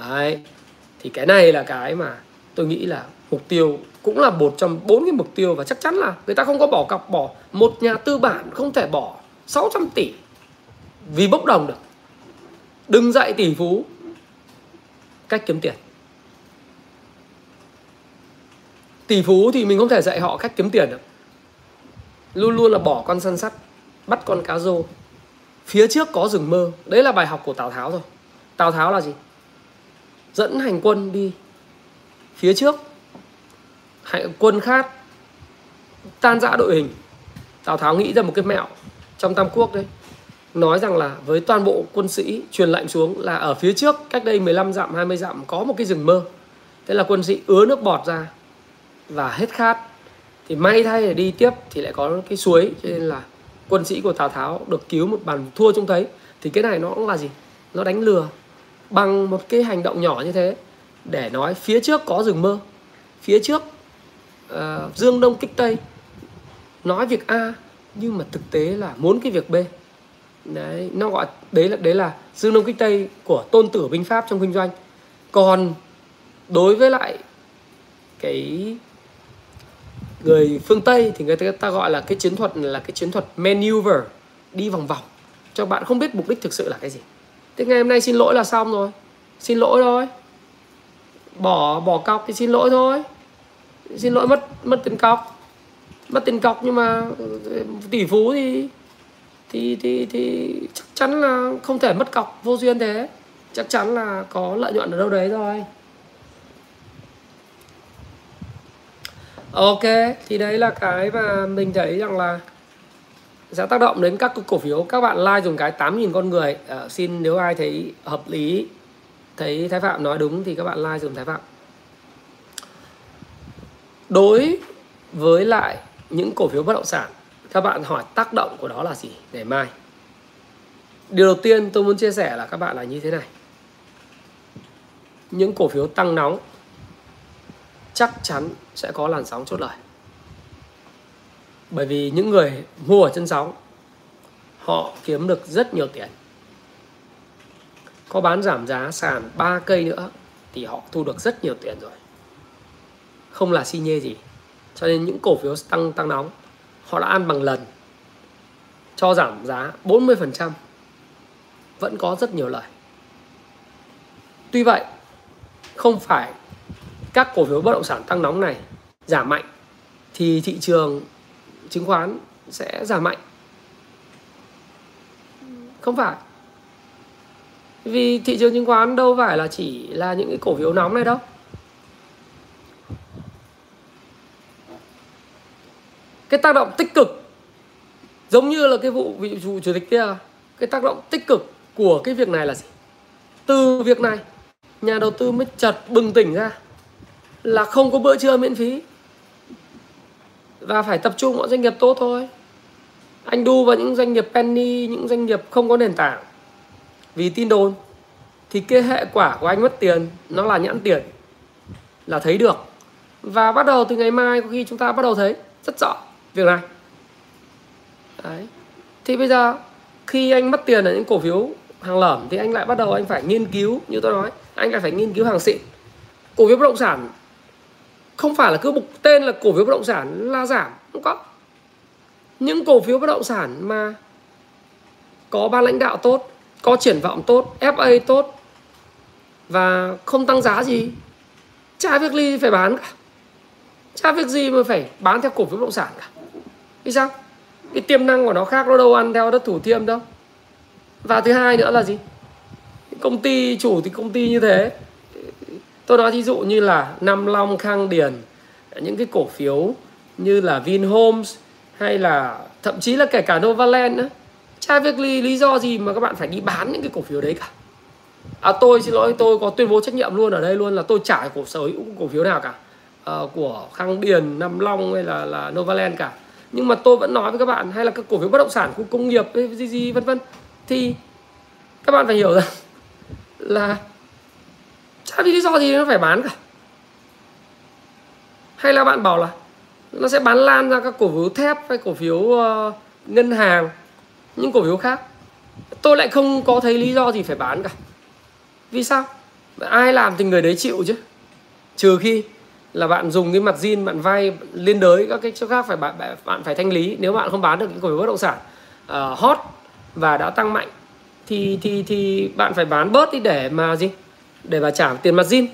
Đấy. thì cái này là cái mà tôi nghĩ là mục tiêu cũng là một trong bốn cái mục tiêu và chắc chắn là người ta không có bỏ cọc, bỏ. Một nhà tư bản không thể bỏ 600 tỷ vì bốc đồng được. Đừng dạy tỷ phú cách kiếm tiền. Tỷ phú thì mình không thể dạy họ cách kiếm tiền được. Luôn luôn là bỏ con săn sắt bắt con cá rô. Phía trước có rừng mơ. Đấy là bài học của tào tháo rồi tào tháo là gì? Dẫn hành quân đi phía trước quân khác tan rã đội hình. Tào tháo nghĩ ra một cái mẹo trong tam quốc đấy. Nói rằng là với toàn bộ quân sĩ truyền lệnh xuống là ở phía trước, cách đây 15 dặm 20 dặm có một cái rừng mơ. Thế là quân sĩ ứa nước bọt ra và hết khát. Thì may thay để đi tiếp thì lại có cái suối, cho nên là quân sĩ của Tào Tháo được cứu một bàn thua trông thấy. Thì cái này nó cũng là gì? Nó đánh lừa bằng một cái hành động nhỏ như thế để nói phía trước có rừng mơ, phía trước uh, dương đông kích tây nói việc a nhưng mà thực tế là muốn cái việc b. Đấy nó gọi đấy là đấy là dương đông kích tây của tôn tử binh pháp trong kinh doanh. Còn đối với lại cái người phương tây thì người ta gọi là cái chiến thuật là cái chiến thuật maneuver đi vòng vòng. Cho bạn không biết mục đích thực sự là cái gì. Thế ngày hôm nay xin lỗi là xong rồi. Xin lỗi thôi. Bỏ bỏ cọc thì xin lỗi thôi xin lỗi mất mất tiền cọc. Mất tiền cọc nhưng mà ừ, tỷ phú thì thì thì thì chắc chắn là không thể mất cọc vô duyên thế. Chắc chắn là có lợi nhuận ở đâu đấy rồi ok thì đấy là cái mà mình thấy rằng là sẽ tác động đến các cổ phiếu. Các bạn like dùng cái 8.000 con người. À, xin nếu ai thấy hợp lý thấy Thái Phạm nói đúng thì các bạn like dùng Thái Phạm đối với lại những cổ phiếu bất động sản, các bạn hỏi tác động của đó là gì ngày mai? Điều đầu tiên tôi muốn chia sẻ là các bạn là như thế này. Những cổ phiếu tăng nóng chắc chắn sẽ có làn sóng chốt lời. Bởi vì những người mua ở chân sóng, họ kiếm được rất nhiều tiền. Có bán giảm giá sàn 3 cây nữa thì họ thu được rất nhiều tiền rồi không là xi nhê gì. Cho nên những cổ phiếu tăng tăng nóng, họ đã ăn bằng lần, cho giảm giá 40% vẫn có rất nhiều lời. Tuy vậy, không phải các cổ phiếu bất động sản tăng nóng này giảm mạnh thì thị trường chứng khoán sẽ giảm mạnh. Không phải. Vì thị trường chứng khoán đâu phải là chỉ là những cái cổ phiếu nóng này đâu. Cái tác động tích cực, giống như là cái vụ, vị chủ chủ tịch kia, cái tác động tích cực của cái việc này là gì? Từ việc này, nhà đầu tư mới chợt bừng tỉnh ra là không có bữa trưa miễn phí. Và phải tập trung vào doanh nghiệp tốt thôi. Anh đu vào những doanh nghiệp penny, những doanh nghiệp không có nền tảng. Vì tin đồn, thì cái hệ quả của anh mất tiền, nó là nhãn tiền, là thấy được. Và bắt đầu từ ngày mai, có khi chúng ta bắt đầu thấy rất rõ việc này. Đấy. Thì bây giờ, khi anh mất tiền ở những cổ phiếu hàng lởm, thì anh lại bắt đầu anh phải nghiên cứu, như tôi nói, anh lại phải nghiên cứu hàng xịn. Cổ phiếu bất động sản không phải là cứ mục tên là cổ phiếu bất động sản là giảm, không có. Những cổ phiếu bất động sản mà có ban lãnh đạo tốt, có triển vọng tốt FA tốt, và không tăng giá gì, chả việc gì phải bán cả. Chả việc gì mà phải bán theo cổ phiếu bất động sản cả vì sao? Cái tiềm năng của nó khác nó đâu ăn theo đất thủ thiêm đâu. Và thứ hai nữa là gì? Công ty chủ thì công ty như thế. Tôi nói thí dụ như là Nam Long Khang Điền những cái cổ phiếu như là Vinhomes hay là thậm chí là kể cả Novaland nữa. Chả việc lý, lý do gì mà các bạn phải đi bán những cái cổ phiếu đấy cả. À tôi xin lỗi tôi có tuyên bố trách nhiệm luôn ở đây luôn là tôi trả cổ sở hữu cổ phiếu nào cả. À, của Khang Điền Nam Long hay là là Novaland cả nhưng mà tôi vẫn nói với các bạn hay là các cổ phiếu bất động sản khu công nghiệp gì gì vân vân. Thì các bạn phải hiểu rằng là chả vì lý do gì nó phải bán cả. Hay là bạn bảo là nó sẽ bán lan ra các cổ phiếu thép hay cổ phiếu uh, ngân hàng những cổ phiếu khác. Tôi lại không có thấy lý do gì phải bán cả. Vì sao? Ai làm thì người đấy chịu chứ. Trừ khi là bạn dùng cái mặt zin bạn vay liên đới các cái chỗ khác phải bạn bạn phải thanh lý. Nếu bạn không bán được những cổ phiếu bất động sản uh, hot và đã tăng mạnh thì thì thì bạn phải bán bớt đi để mà gì? Để mà trả tiền mặt zin.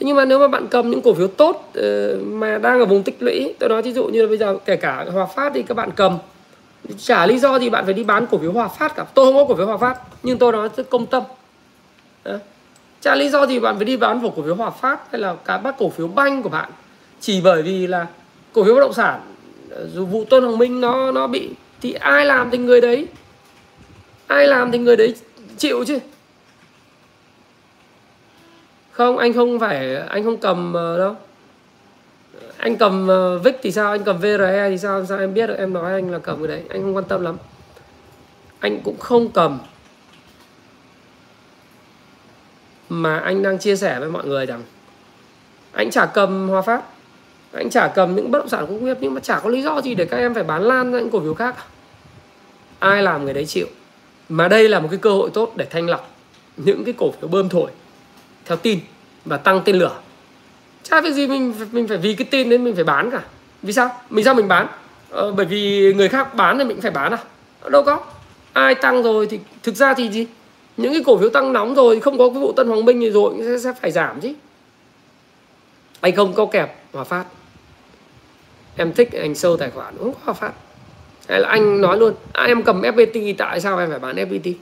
Nhưng mà nếu mà bạn cầm những cổ phiếu tốt uh, mà đang ở vùng tích lũy tôi nói ví dụ như là bây giờ kể cả hòa phát thì các bạn cầm. Chả lý do gì bạn phải đi bán cổ phiếu hòa phát cả. Tôi không có cổ phiếu hòa phát nhưng tôi nói rất công tâm. Đó chả lý do gì bạn phải đi bán vào cổ phiếu hòa phát hay là cả bác cổ phiếu banh của bạn. Chỉ bởi vì là cổ phiếu bất động sản dù vụ tôn hồng minh nó nó bị thì ai làm thì người đấy ai làm thì người đấy chịu chứ. Không anh không phải anh không cầm ờ, đâu. Anh cầm ờ, VIX thì sao anh cầm VRE thì sao sao em biết được em nói anh là cầm cái đấy anh không quan tâm lắm. Anh cũng không cầm. Mà anh đang chia sẻ với mọi người rằng anh chả cầm Hòa Phát anh chả cầm những bất động sản công nghiệp nhưng mà chả có lý do gì để các em phải bán lan ra những cổ phiếu khác. Ai làm người đấy chịu? Mà đây là một cái cơ hội tốt để thanh lọc những cái cổ phiếu bơm thổi theo tin và tăng tên lửa. Chả việc gì mình mình phải vì cái tin đấy mình phải bán cả. Vì sao? Mình sao mình bán? Ờ, bởi vì người khác bán thì mình cũng phải bán à. Đâu có. Ai tăng rồi thì thực ra thì gì? Những cái cổ phiếu tăng nóng rồi không có cái vụ tân hoàng minh gì rồi sẽ, sẽ phải giảm chứ. Anh không có kẹp hòa phát. Em thích anh sâu tài khoản không có hòa phát. Hay là anh nói luôn à, em cầm FPT tại sao em phải bán FPT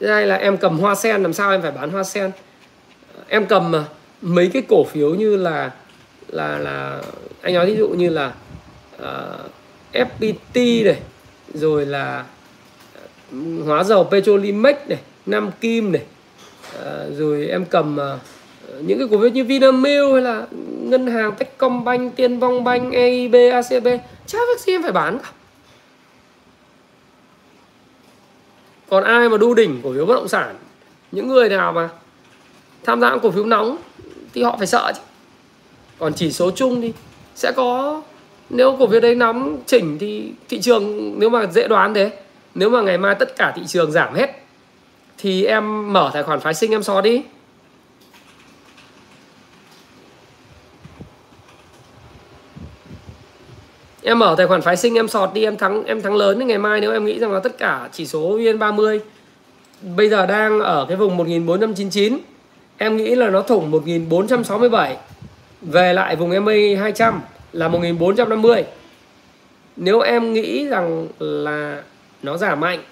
hay là em cầm hoa sen làm sao em phải bán hoa sen? Em cầm mà mấy cái cổ phiếu như là là là anh nói ví dụ như là ờ, uh, FPT này rồi là hóa dầu Petrolimex này Nam Kim này à, rồi em cầm à, những cái cổ phiếu như Vinamilk hay là ngân hàng Techcombank, Tiên vong Bank, EIB, ACB chả việc gì em phải bán cả. Còn ai mà đu đỉnh cổ phiếu bất động sản? Những người nào mà tham gia cổ phiếu nóng thì họ phải sợ chứ. Còn chỉ số chung đi sẽ có nếu cổ phiếu đấy nóng chỉnh thì thị trường nếu mà dễ đoán thế nếu mà ngày mai tất cả thị trường giảm hết, thì em mở tài khoản phái sinh em so đi. Em mở tài khoản phái sinh em sọt đi, em thắng em thắng lớn thì ngày mai nếu em nghĩ rằng là tất cả chỉ số VN30 bây giờ đang ở cái vùng 1499 em nghĩ là nó thủng 1467 về lại vùng MA 200 là 1450 nếu em nghĩ rằng là nó giảm mạnh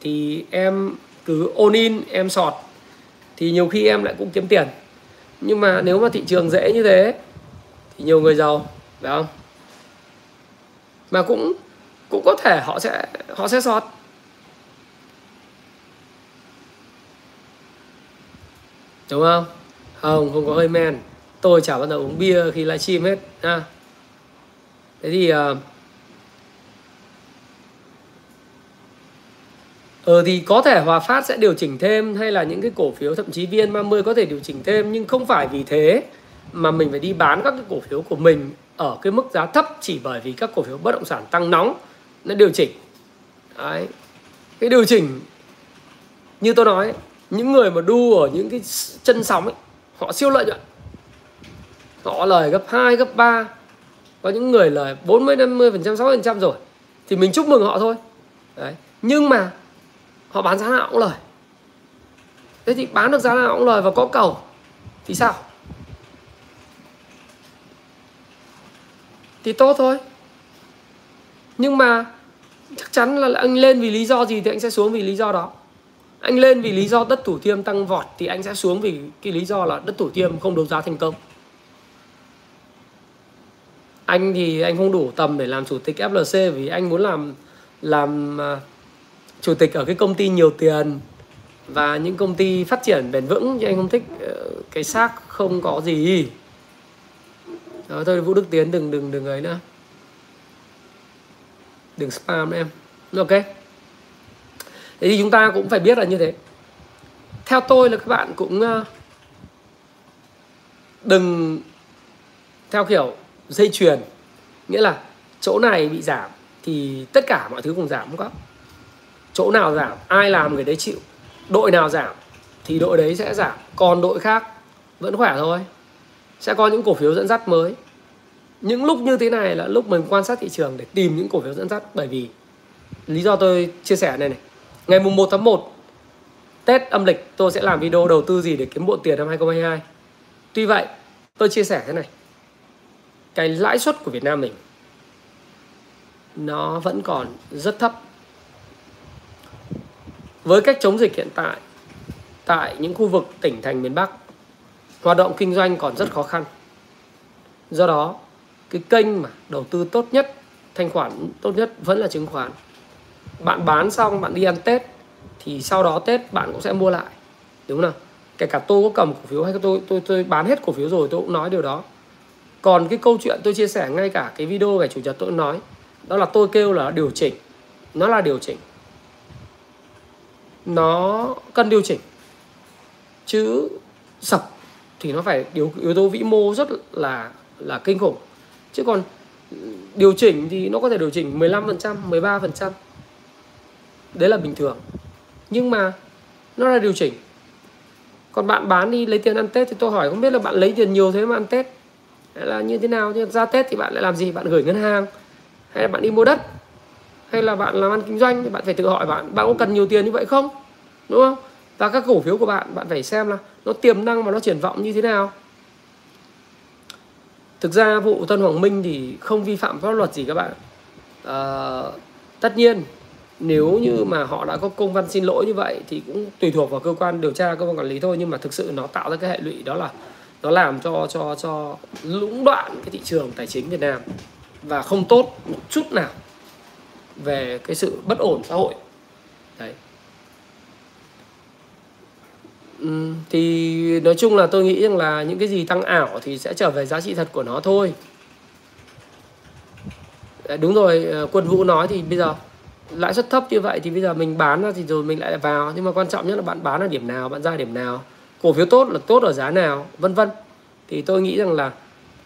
thì em cứ ôn in em sọt thì nhiều khi em lại cũng kiếm tiền. Nhưng mà nếu mà thị trường dễ như thế thì nhiều người giàu phải không? Mà cũng cũng có thể họ sẽ họ sẽ sọt. Đúng không? Không không có hơi men. Tôi chả bao giờ uống bia khi livestream hết ha. Thế thì uh, Ờ thì có thể Hòa Phát sẽ điều chỉnh thêm hay là những cái cổ phiếu thậm chí VN30 có thể điều chỉnh thêm nhưng không phải vì thế mà mình phải đi bán các cái cổ phiếu của mình ở cái mức giá thấp chỉ bởi vì các cổ phiếu bất động sản tăng nóng nó điều chỉnh Đấy. cái điều chỉnh như tôi nói những người mà đu ở những cái chân sóng ấy họ siêu lợi nhuận họ lời gấp 2, gấp 3 có những người lời 40, 50%, 60 phần trăm rồi thì mình chúc mừng họ thôi Đấy. nhưng mà họ bán giá nào cũng lời. Thế thì bán được giá nào cũng lời và có cầu thì sao? Thì tốt thôi. Nhưng mà chắc chắn là anh lên vì lý do gì thì anh sẽ xuống vì lý do đó. Anh lên vì lý do đất thủ thiêm tăng vọt thì anh sẽ xuống vì cái lý do là đất thủ thiêm không đấu giá thành công. Anh thì anh không đủ tầm để làm chủ tịch FLC vì anh muốn làm làm uh, chủ tịch ở cái công ty nhiều tiền và những công ty phát triển bền vững chứ anh không thích ờ, cái xác không có gì. Đó thôi, vũ đức tiến đừng đừng đừng ấy nữa. Đừng spam em. Ok. Thế thì chúng ta cũng phải biết là như thế. Theo tôi là các bạn cũng ờ, đừng theo kiểu dây chuyền. Nghĩa là chỗ này bị giảm thì tất cả mọi thứ cùng giảm không? có chỗ nào giảm, ai làm người đấy chịu. Đội nào giảm, thì đội đấy sẽ giảm. Còn đội khác, vẫn khỏe thôi. Sẽ có những cổ phiếu dẫn dắt mới. Những lúc như thế này là lúc mình quan sát thị trường để tìm những cổ phiếu dẫn dắt. Bởi vì, lý do tôi chia sẻ này này. Ngày mùng 1 tháng 1 Tết âm lịch, tôi sẽ làm video đầu tư gì để kiếm bộ tiền năm 2022 Tuy vậy, tôi chia sẻ thế này. Cái lãi suất của Việt Nam mình, Nó vẫn còn rất thấp. Với cách chống dịch hiện tại Tại những khu vực tỉnh thành miền Bắc, Hoạt động kinh doanh còn rất khó khăn. Do đó, cái kênh mà đầu tư tốt nhất, thanh khoản tốt nhất vẫn là chứng khoán. Bạn bán xong, bạn đi ăn tết, thì sau đó tết bạn cũng sẽ mua lại, đúng không nào? Kể cả tôi có cầm cổ phiếu hay tôi tôi tôi bán hết cổ phiếu rồi, tôi cũng nói điều đó. Còn cái câu chuyện tôi chia sẻ ngay cả cái video ngày chủ nhật tôi nói, đó là tôi kêu là điều chỉnh, nó là điều chỉnh nó cần điều chỉnh chứ sập thì nó phải yếu yếu tố vĩ mô rất là là kinh khủng chứ còn điều chỉnh thì nó có thể điều chỉnh 15%, 13%. Đấy là bình thường. Nhưng mà nó là điều chỉnh. Còn bạn bán đi lấy tiền ăn Tết thì tôi hỏi không biết là bạn lấy tiền nhiều thế mà ăn Tết hay là như thế nào nhưng ra Tết thì bạn lại làm gì? Bạn gửi ngân hàng hay là bạn đi mua đất hay là bạn làm ăn kinh doanh thì bạn phải tự hỏi bạn bạn có cần nhiều tiền như vậy không? Đúng không? Và các cổ phiếu của bạn bạn phải xem là nó tiềm năng và nó triển vọng như thế nào. Thực ra vụ Tân Hoàng Minh thì không vi phạm pháp luật gì các bạn. À, tất nhiên nếu như mà họ đã có công văn xin lỗi như vậy thì cũng tùy thuộc vào cơ quan điều tra cơ quan quản lý thôi. Nhưng mà thực sự nó tạo ra cái hệ lụy đó là nó làm cho cho cho lũng đoạn cái thị trường tài chính Việt Nam. Và không tốt một chút nào về cái sự bất ổn xã hội. Đấy. Thì nói chung là tôi nghĩ rằng là những cái gì tăng ảo thì sẽ trở về giá trị thật của nó thôi. Đúng rồi ờ, quân vũ nói thì bây giờ lãi suất thấp như vậy thì bây giờ mình bán ra thì rồi mình lại vào. Nhưng mà quan trọng nhất là bạn bán ở điểm nào, bạn ra điểm nào, cổ phiếu tốt là tốt ở giá nào, vân vân. Thì tôi nghĩ rằng là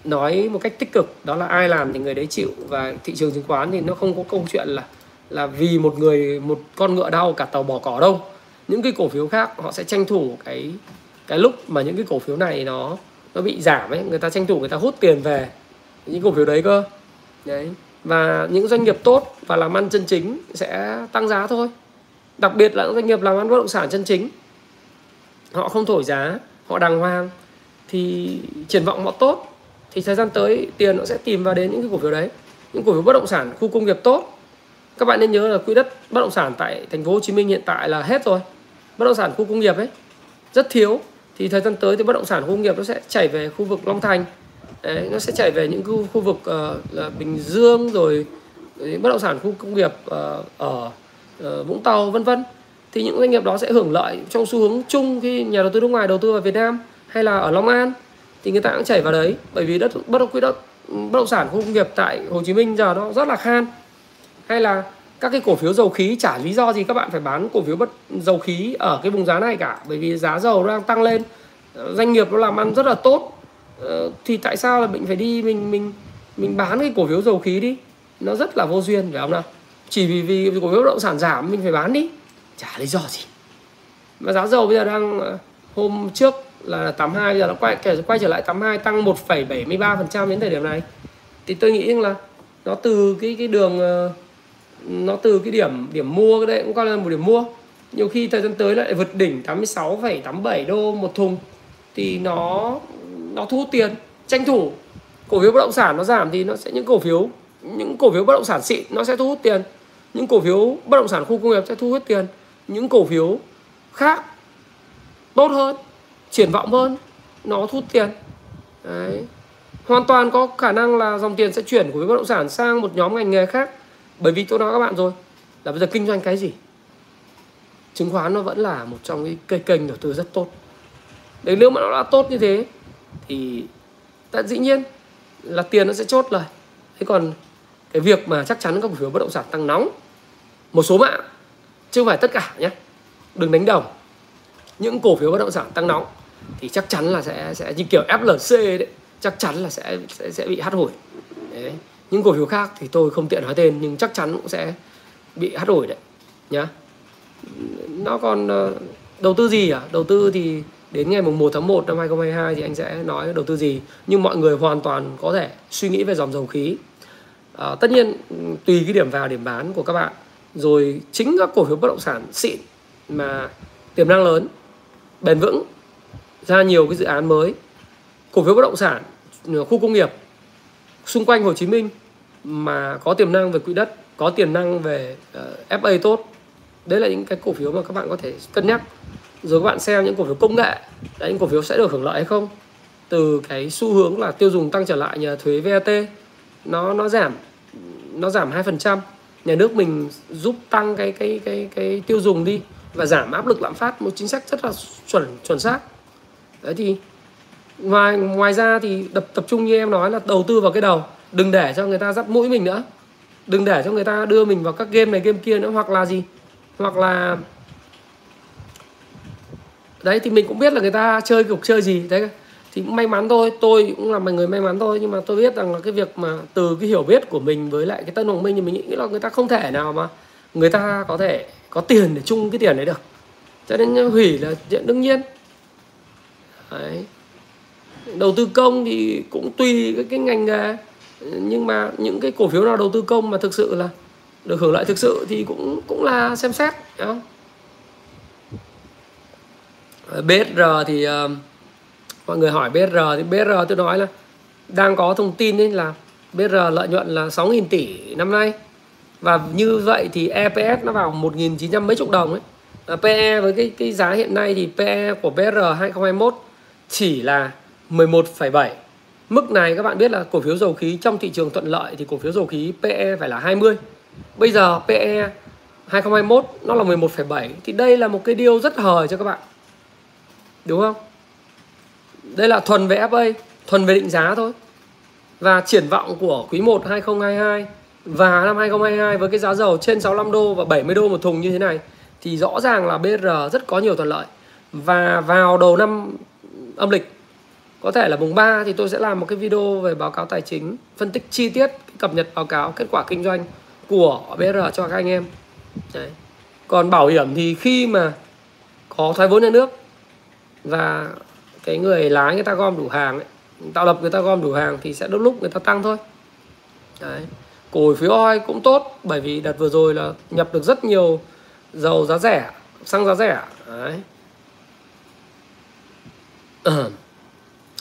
nói một cách tích cực, đó là ai làm thì người đấy chịu. Và thị trường chứng khoán thì nó không có câu chuyện là là vì một người, một con ngựa đau cả tàu bỏ cỏ đâu. Những cái cổ phiếu khác họ sẽ tranh thủ cái cái lúc mà những cái cổ phiếu này nó nó bị giảm ấy, người ta tranh thủ người ta hút tiền về. Những cổ phiếu đấy cơ. Đấy. Và những doanh nghiệp tốt và làm ăn chân chính sẽ tăng giá thôi. Đặc biệt là những doanh nghiệp làm ăn bất động sản chân chính, họ không thổi giá, họ đàng hoàng, thì triển vọng họ tốt thì thời gian tới tiền nó sẽ tìm vào đến những cái cổ phiếu đấy. Những cổ phiếu bất động sản khu công nghiệp tốt. Các bạn nên nhớ là quỹ đất bất động sản tại thành phố Hồ Chí Minh hiện tại là hết rồi. Bất động sản khu công nghiệp ấy rất thiếu. Thì thời gian tới thì bất động sản khu công nghiệp nó sẽ chảy về khu vực Long Thành. Đấy, nó sẽ chảy về những khu, khu vực uh, là Bình Dương rồi bất động sản khu công nghiệp uh, ở uh, Vũng Tàu vân vân. Thì những doanh nghiệp đó sẽ hưởng lợi trong xu hướng chung khi nhà đầu tư nước ngoài đầu tư vào Việt Nam hay là ở Long An thì người ta cũng chảy vào đấy. Bởi vì đất, bất động quỹ đất, bất động sản khu công nghiệp tại Hồ Chí Minh giờ nó rất là khan. Hay là các cái cổ phiếu dầu khí, chả lý do gì các bạn phải bán cổ phiếu bất, dầu khí ở cái vùng giá này cả. Bởi vì giá dầu đang tăng lên, doanh nghiệp nó làm ăn rất là tốt. Ờ, thì tại sao là mình phải đi mình mình mình bán cái cổ phiếu dầu khí đi? Nó rất là vô duyên, phải không nào? Chỉ vì vì cổ phiếu bất động sản giảm, mình phải bán đi. Chả lý do gì. Mà giá dầu bây giờ đang ờ, hôm trước là 82 giờ nó quay kể quay trở lại 82 tăng 1,73% đến thời điểm này. Thì tôi nghĩ là nó từ cái cái đường ờ, nó từ cái điểm điểm mua cái đấy cũng coi là một điểm mua. Nhiều khi thời gian tới lại vượt đỉnh 86,87 đô một thùng thì nó nó thu hút tiền tranh thủ. Cổ phiếu bất động sản nó giảm thì nó sẽ những cổ phiếu những cổ phiếu bất động sản xịn nó sẽ thu hút tiền. Những cổ phiếu bất động sản khu công nghiệp sẽ thu hút tiền. Những cổ phiếu khác tốt hơn triển vọng hơn, nó thu tiền. Đấy. Hoàn toàn có khả năng là dòng tiền sẽ chuyển của bất động sản sang một nhóm ngành nghề khác. Bởi vì tôi nói các bạn rồi, là bây giờ kinh doanh cái gì? Chứng khoán nó vẫn là một trong cái cây kênh đầu tư rất tốt. Đấy, nếu mà nó đã tốt như thế, thì tất dĩ nhiên là tiền nó sẽ chốt lời. Thế còn cái việc mà chắc chắn các cổ phiếu bất động sản tăng nóng, một số mạng, chứ không phải tất cả nhé, đừng đánh đồng. Những cổ phiếu bất động sản tăng nóng thì chắc chắn là sẽ sẽ như kiểu FLC đấy chắc chắn là sẽ sẽ, sẽ bị hắt hủi. Đấy. Những cổ phiếu khác thì tôi không tiện nói tên nhưng chắc chắn cũng sẽ bị hắt hủi đấy nhá. Nó còn ờ, đầu tư gì à? Đầu tư thì đến ngày mùng 1 tháng 1 năm 2022 thì anh sẽ nói đầu tư gì. Nhưng mọi người hoàn toàn có thể suy nghĩ về dòng dầu khí. À, tất nhiên tùy cái điểm vào điểm bán của các bạn. Rồi chính các cổ phiếu bất động sản xịn mà tiềm năng lớn bền vững ra nhiều cái dự án mới. Cổ phiếu bất động sản ừ, khu công nghiệp xung quanh Hồ Chí Minh mà có tiềm năng về quỹ đất có tiềm năng về ờ, uh, FA tốt. Đấy là những cái cổ phiếu mà các bạn có thể cân nhắc. Rồi các bạn xem những cổ phiếu công nghệ đấy những cổ phiếu sẽ được hưởng lợi hay không? Từ cái xu hướng là tiêu dùng tăng trở lại nhờ thuế VAT nó nó giảm nó giảm 2% nhà nước mình giúp tăng cái cái cái cái tiêu dùng đi và giảm áp lực lạm phát. Một chính sách rất là chuẩn chuẩn xác đấy thì ngoài ngoài ra thì tập tập trung như em nói là đầu tư vào cái đầu. Đừng để cho người ta dắt mũi mình nữa. Đừng để cho người ta đưa mình vào các game này, game kia nữa, hoặc là gì? Hoặc là đấy, thì mình cũng biết là người ta chơi cuộc chơi gì. Đấy, thì may mắn thôi, tôi cũng là một người may mắn thôi. Nhưng mà tôi biết rằng là cái việc mà từ cái hiểu biết của mình với lại cái tân hoàng minh thì mình nghĩ là người ta không thể nào mà người ta có thể có tiền để chung cái tiền đấy được. Cho nên hủy là chuyện đương nhiên đấy. đầu tư công thì cũng tùy cái, cái ngành nghề nhưng mà những cái cổ phiếu nào đầu tư công mà thực sự là được hưởng lợi thực sự thì cũng cũng là xem xét không? BSR thì uh, mọi người hỏi BSR thì BSR tôi nói là đang có thông tin đấy là BSR lợi nhuận là 6.000 tỷ năm nay và như vậy thì EPS nó vào 1.900 mấy chục đồng ấy à, PE với cái cái giá hiện nay thì PE của BR 2021 chỉ là 11,7 mức này các bạn biết là cổ phiếu dầu khí trong thị trường thuận lợi thì cổ phiếu dầu khí PE phải là 20 bây giờ PE 2021 nó là 11,7 thì đây là một cái điều rất hời cho các bạn. Đúng không? Đây là thuần về FA thuần về định giá thôi. Và triển vọng của quý 1 2022 và năm 2022 với cái giá dầu trên 65 đô và 70 đô một thùng như thế này thì rõ ràng là BR rất có nhiều thuận lợi. Và vào đầu năm âm lịch có thể là mùng 3 thì tôi sẽ làm một cái video về báo cáo tài chính phân tích chi tiết cập nhật báo cáo kết quả kinh doanh của BR cho các anh em Đấy. còn bảo hiểm thì khi mà có thoái vốn nhà nước và cái người lái người ta gom đủ hàng ấy, tạo lập người ta gom đủ hàng thì sẽ đôi lúc người ta tăng thôi Đấy. cổ phiếu oi cũng tốt bởi vì đợt vừa rồi là nhập được rất nhiều dầu giá rẻ xăng giá rẻ Đấy uh,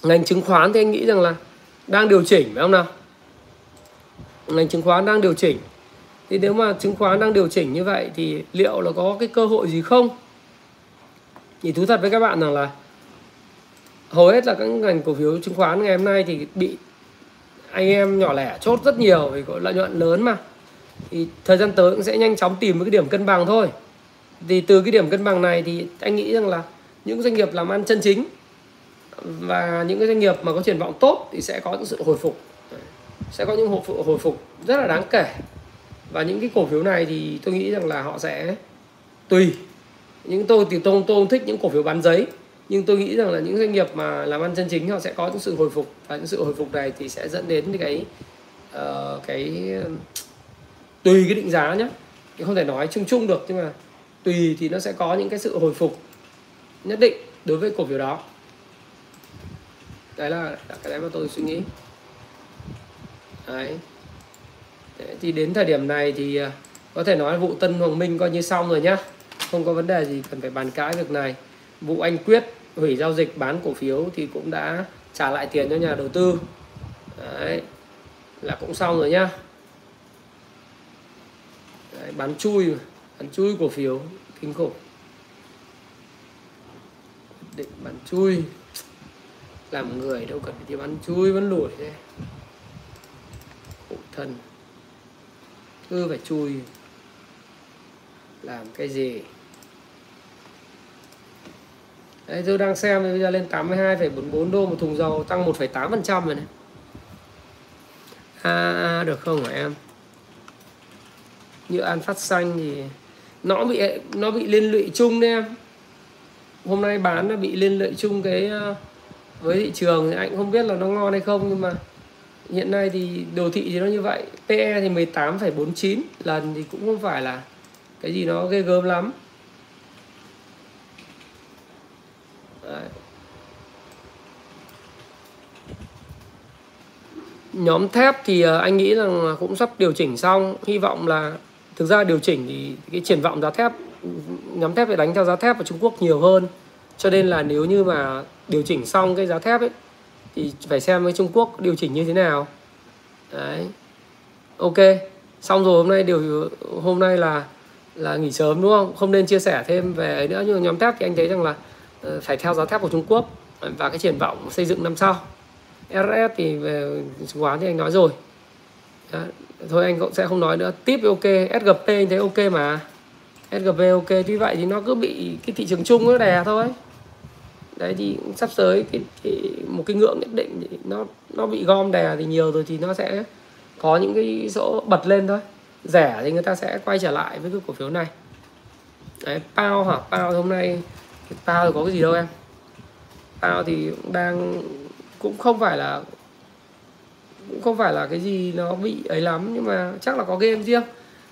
ngành chứng khoán thì anh nghĩ rằng là đang điều chỉnh phải không nào? Ngành chứng khoán đang điều chỉnh. Thì nếu mà chứng khoán đang điều chỉnh như vậy thì liệu là có cái cơ hội gì không? Thì thú thật với các bạn rằng là hầu hết là các ngành cổ phiếu chứng khoán ngày hôm nay thì bị anh em nhỏ lẻ chốt rất nhiều vì có lợi nhuận lớn mà. Thì thời gian tới cũng sẽ nhanh chóng tìm một cái điểm cân bằng thôi. Thì từ cái điểm cân bằng này thì anh nghĩ rằng là những doanh nghiệp làm ăn chân chính và những cái doanh nghiệp mà có triển vọng tốt thì sẽ có những sự hồi phục. Sẽ có những hồi phục, hồi phục rất là đáng kể. Và những cái cổ phiếu này thì tôi nghĩ rằng là họ sẽ tùy. Những tôi thì tôi, tôi không thích những cổ phiếu bán giấy nhưng tôi nghĩ rằng là những doanh nghiệp mà làm ăn chân chính họ sẽ có những sự hồi phục và những sự hồi phục này thì sẽ dẫn đến cái uh, cái tùy cái định giá nhé không thể nói chung chung được nhưng mà tùy thì nó sẽ có những cái sự hồi phục nhất định đối với cổ phiếu đó đấy là cái đấy mà tôi suy nghĩ. Đấy. Thì đến thời điểm này thì à, có thể nói vụ Tân Hoàng Minh coi như xong rồi nhá. Không có vấn đề gì cần phải bàn cãi việc này. Vụ anh Quyết hủy giao dịch bán cổ phiếu thì cũng đã trả lại tiền cho nhà đầu tư. Đấy. Là cũng xong rồi nhá. Đấy, bán chui bán chui cổ phiếu kinh khủng. Định bán chui làm người đâu cần đi bắn chui vẫn lủi thế khổ thân cứ phải chui làm cái gì Đấy, tôi đang xem bây giờ lên 82,44 đô một thùng dầu tăng 1,8% rồi này. À, à, à, được không hả em? Như An Phát Xanh thì nó bị nó bị liên lụy chung đấy em. Hôm nay bán nó bị liên lụy chung cái ờ, với thị trường thì anh không biết là nó ngon hay không nhưng mà hiện nay thì đồ thị thì nó như vậy. PE thì 18,49 lần thì cũng không phải là cái gì nó ghê gớm lắm Đấy. nhóm thép thì ờ, anh nghĩ rằng cũng sắp điều chỉnh xong hy vọng là thực ra điều chỉnh thì cái triển vọng giá thép nhóm thép phải đánh theo giá thép ở Trung Quốc nhiều hơn cho nên là nếu như mà điều chỉnh xong cái giá thép ấy, thì phải xem với Trung Quốc điều chỉnh như thế nào. Đấy. Ok, xong rồi hôm nay điều, hôm nay là là nghỉ sớm đúng không? Không nên chia sẻ thêm về ấy nữa, nhưng mà nhóm thép thì anh thấy rằng là ờ, phải theo giá thép của Trung Quốc và cái triển vọng xây dựng năm sau. RS thì về chứng khoán thì anh nói rồi. Đó. thôi anh cũng sẽ không nói nữa. Tiếp ok SGP anh thấy ok mà. SGP ok, tuy vậy thì nó cứ bị cái thị trường chung nó đè thôi đấy thì sắp tới cái, cái một cái ngưỡng nhất định thì nó nó bị gom đè thì nhiều rồi thì nó sẽ có những cái chỗ bật lên thôi. Rẻ thì người ta sẽ quay trở lại với cái cổ phiếu này. Đấy pao hả? Pao hôm nay pao thì có cái gì đâu em. Pao thì đang cũng không phải là cũng không phải là cái gì nó bị ấy lắm nhưng mà chắc là có game riêng.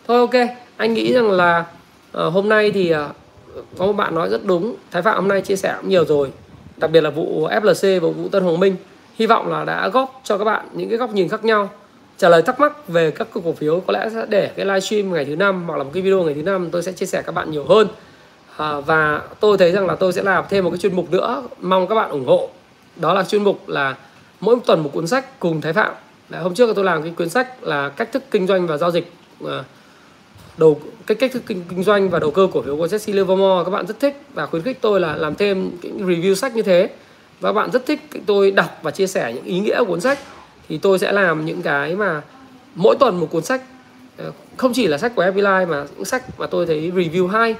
Thôi ok anh nghĩ rằng là uh, hôm nay thì uh, có một bạn nói rất đúng. Thái phạm hôm nay chia sẻ cũng nhiều rồi. Đặc biệt là vụ flc và vụ tân hoàng minh. Hy vọng là đã góp cho các bạn những cái góc nhìn khác nhau. Trả lời thắc mắc về các cổ phiếu có lẽ sẽ để cái livestream ngày thứ năm hoặc là một cái video ngày thứ năm tôi sẽ chia sẻ các bạn nhiều hơn. À, và tôi thấy rằng là tôi sẽ làm thêm một cái chuyên mục nữa. Mong các bạn ủng hộ. Đó là chuyên mục là mỗi tuần một cuốn sách cùng thái phạm. Đấy, hôm trước tôi làm cái cuốn sách là cách thức kinh doanh và giao dịch à, đầu cái cách thức kinh, kinh doanh và đầu cơ cổ phiếu của Jesse Livermore các bạn rất thích và khuyến khích tôi là làm thêm cái review sách như thế. Và các bạn rất thích tôi đọc và chia sẻ những ý nghĩa của cuốn sách thì tôi sẽ làm những cái mà mỗi tuần một cuốn sách ờ, không chỉ là sách của Happy Life mà những sách mà tôi thấy review hay.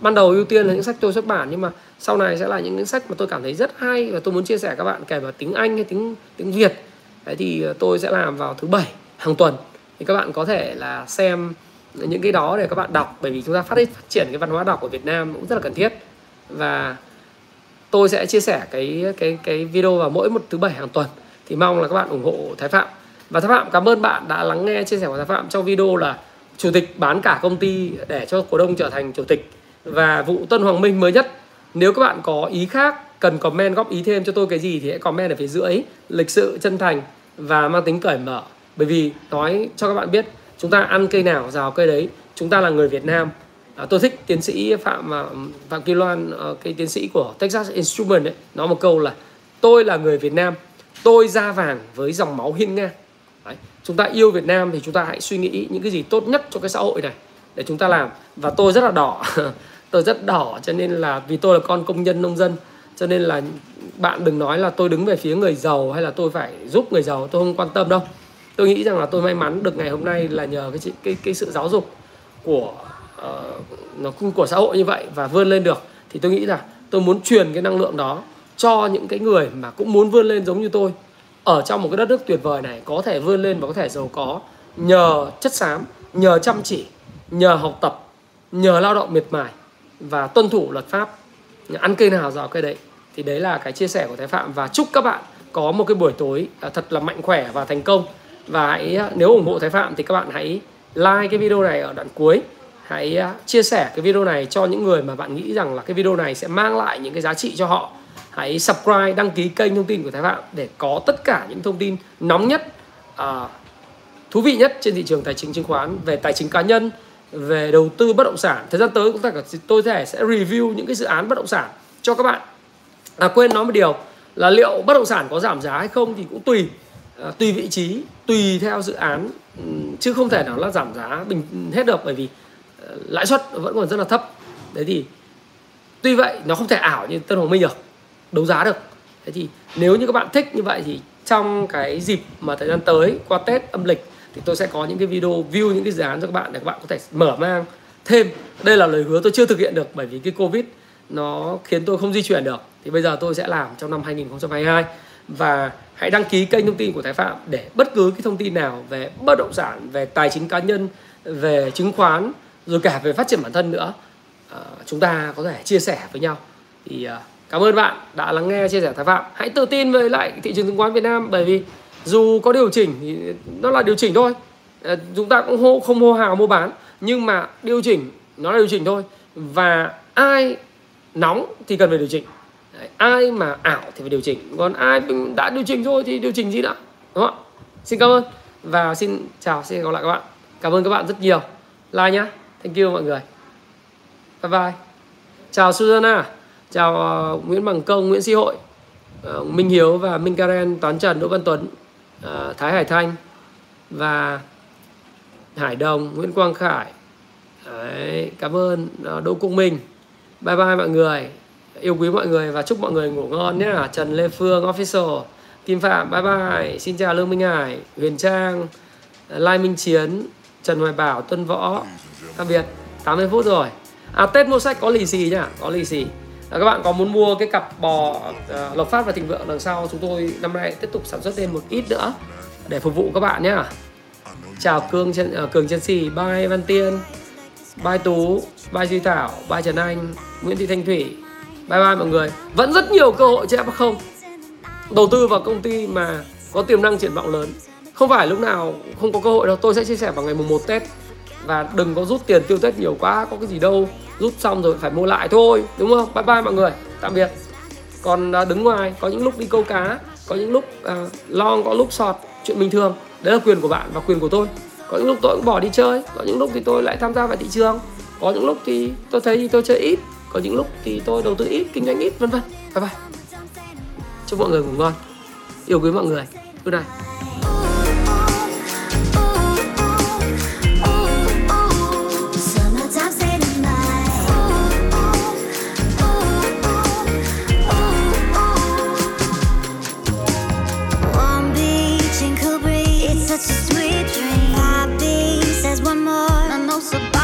Ban đầu ưu tiên là những sách tôi xuất bản nhưng mà sau này sẽ là những, những sách mà tôi cảm thấy rất hay và tôi muốn chia sẻ các bạn kể vào tiếng Anh hay tiếng tiếng Việt. Đấy thì ờ, tôi sẽ làm vào thứ bảy hàng tuần. Thì các bạn có thể là xem những cái đó để các bạn đọc bởi vì chúng ta phát, phát triển cái văn hóa đọc của Việt Nam cũng rất là cần thiết. Và tôi sẽ chia sẻ cái cái cái video vào mỗi một thứ bảy hàng tuần thì mong là các bạn ủng hộ Thái Phạm. Và Thái Phạm cảm ơn bạn đã lắng nghe chia sẻ của Thái Phạm trong video là chủ tịch bán cả công ty để cho cổ đông trở thành chủ tịch. Và vụ Tân Hoàng Minh mới nhất nếu các bạn có ý khác cần comment góp ý thêm cho tôi cái gì thì hãy comment ở phía dưới. Lịch sự chân thành và mang tính cởi mở. Bởi vì nói cho các bạn biết chúng ta ăn cây nào rào cây đấy. Chúng ta là người Việt Nam. À, tôi thích tiến sĩ phạm à, phạm kim loan ờ, cái tiến sĩ của Texas Instrument ấy. Nói một câu là tôi là người Việt Nam tôi da vàng với dòng máu hiên ngang. Đấy. chúng ta yêu Việt Nam thì chúng ta hãy suy nghĩ những cái gì tốt nhất cho cái xã hội này để chúng ta làm. Và tôi rất là đỏ. Tôi rất đỏ cho nên là vì tôi là con công nhân nông dân cho nên là bạn đừng nói là tôi đứng về phía người giàu hay là tôi phải giúp người giàu. Tôi không quan tâm đâu tôi nghĩ rằng là tôi may mắn được ngày hôm nay là nhờ cái cái cái sự giáo dục của uh, nó của xã hội như vậy và vươn lên được. Thì tôi nghĩ là tôi muốn truyền cái năng lượng đó cho những cái người mà cũng muốn vươn lên giống như tôi ở trong một cái đất nước tuyệt vời này có thể vươn lên và có thể giàu có nhờ chất xám nhờ chăm chỉ nhờ học tập nhờ lao động miệt mài và tuân thủ luật pháp. Ăn cây nào rào cây đấy. Thì đấy là cái chia sẻ của thái phạm và chúc các bạn có một cái buổi tối à, thật là mạnh khỏe và thành công và hãy à, nếu ủng hộ thái phạm thì các bạn hãy like cái video này ở đoạn cuối. Hãy à, chia sẻ cái video này cho những người mà bạn nghĩ rằng là cái video này sẽ mang lại những cái giá trị cho họ. Hãy subscribe đăng ký kênh thông tin của thái phạm để có tất cả những thông tin nóng nhất à, thú vị nhất trên thị trường tài chính chứng khoán về tài chính cá nhân về đầu tư bất động sản. Thời gian tới cũng cả tôi sẽ sẽ review những cái dự án bất động sản cho các bạn. À quên nói một điều là liệu bất động sản có giảm giá hay không thì cũng tùy à, tùy vị trí tùy theo dự án ừ, chứ không thể nào là giảm giá bình hết được bởi vì ờ, lãi suất vẫn còn rất là thấp. Đấy thì tuy vậy nó không thể ảo như tân hoàng minh được đấu giá được. Thế thì nếu như các bạn thích như vậy thì trong cái dịp mà thời gian tới qua tết âm lịch thì tôi sẽ có những cái video view những cái dự án cho các bạn để các bạn có thể mở mang thêm. Đây là lời hứa tôi chưa thực hiện được bởi vì cái covid nó khiến tôi không di chuyển được. Thì bây giờ tôi sẽ làm trong năm 2022 và hãy đăng ký kênh thông tin của Thái Phạm để bất cứ cái thông tin nào về bất động sản, về tài chính cá nhân, về chứng khoán rồi cả về phát triển bản thân nữa à, chúng ta có thể chia sẻ với nhau. Thì à, cảm ơn bạn đã lắng nghe chia sẻ Thái Phạm. Hãy tự tin về lại thị trường chứng khoán Việt Nam bởi vì dù có điều chỉnh thì nó là điều chỉnh thôi. À, chúng ta cũng hô, không hô hào mua bán nhưng mà điều chỉnh nó là điều chỉnh thôi. Và ai nóng thì cần phải điều chỉnh. Đấy, ai mà ảo thì phải điều chỉnh. Còn ai đã điều chỉnh rồi thì điều chỉnh gì nữa đúng không xin cảm ơn và xin chào xin gặp lại các bạn. Cảm ơn các bạn rất nhiều. Like nhá. Thank you mọi người. Bye bye. Chào Susanna. Chào uh, Nguyễn Bằng Công Nguyễn Sĩ Hội. Uh, Minh Hiếu và Minh Karen Toán Trần Đỗ Văn Tuấn uh, Thái Hải Thanh và Hải Đồng Nguyễn Quang Khải. Đấy, cảm ơn uh, Đỗ Cung Minh. Bye bye mọi người yêu quý mọi người và chúc mọi người ngủ ngon nhé. Trần Lê Phương official Kim Phạm bye bye. Xin chào Lương Minh Hải Huyền Trang Lai Minh Chiến Trần Hoài Bảo Tuân Võ. Tạm biệt. 80 phút rồi. À Tết mua sách có lì xì nhá có lì xì. À, các bạn có muốn mua cái cặp bò uh, lộc phát và thịnh vượng đằng sau chúng tôi năm nay tiếp tục sản xuất thêm một ít nữa để phục vụ các bạn nhé chào cương chân uh, à, cường chân Sì bye văn tiên bye tú bye duy thảo bye trần anh nguyễn thị thanh thủy bye bye mọi người. Vẫn rất nhiều cơ hội cho f không? Đầu tư vào công ty mà có tiềm năng triển vọng lớn. Không phải lúc nào không có cơ hội đâu. Tôi sẽ chia sẻ vào ngày mùng 1 Tết. Và đừng có rút tiền tiêu Tết nhiều quá có cái gì đâu. Rút xong rồi phải mua lại thôi đúng không? Bye bye mọi người. Tạm biệt. Còn à, đứng ngoài có những lúc đi câu cá có những lúc uh, long có lúc sọt chuyện bình thường. Đấy là quyền của bạn và quyền của tôi. Có những lúc tôi cũng bỏ đi chơi có những lúc thì tôi lại tham gia vào thị trường. Có những lúc thì tôi thấy tôi chơi ít có những lúc thì tôi đầu tư ít kinh doanh ít vân vân. Bye bye. Chúc mọi người ngủ ngon. Yêu quý mọi người. Good night. It's such a sweet dream. Poppy says one more, Barbie.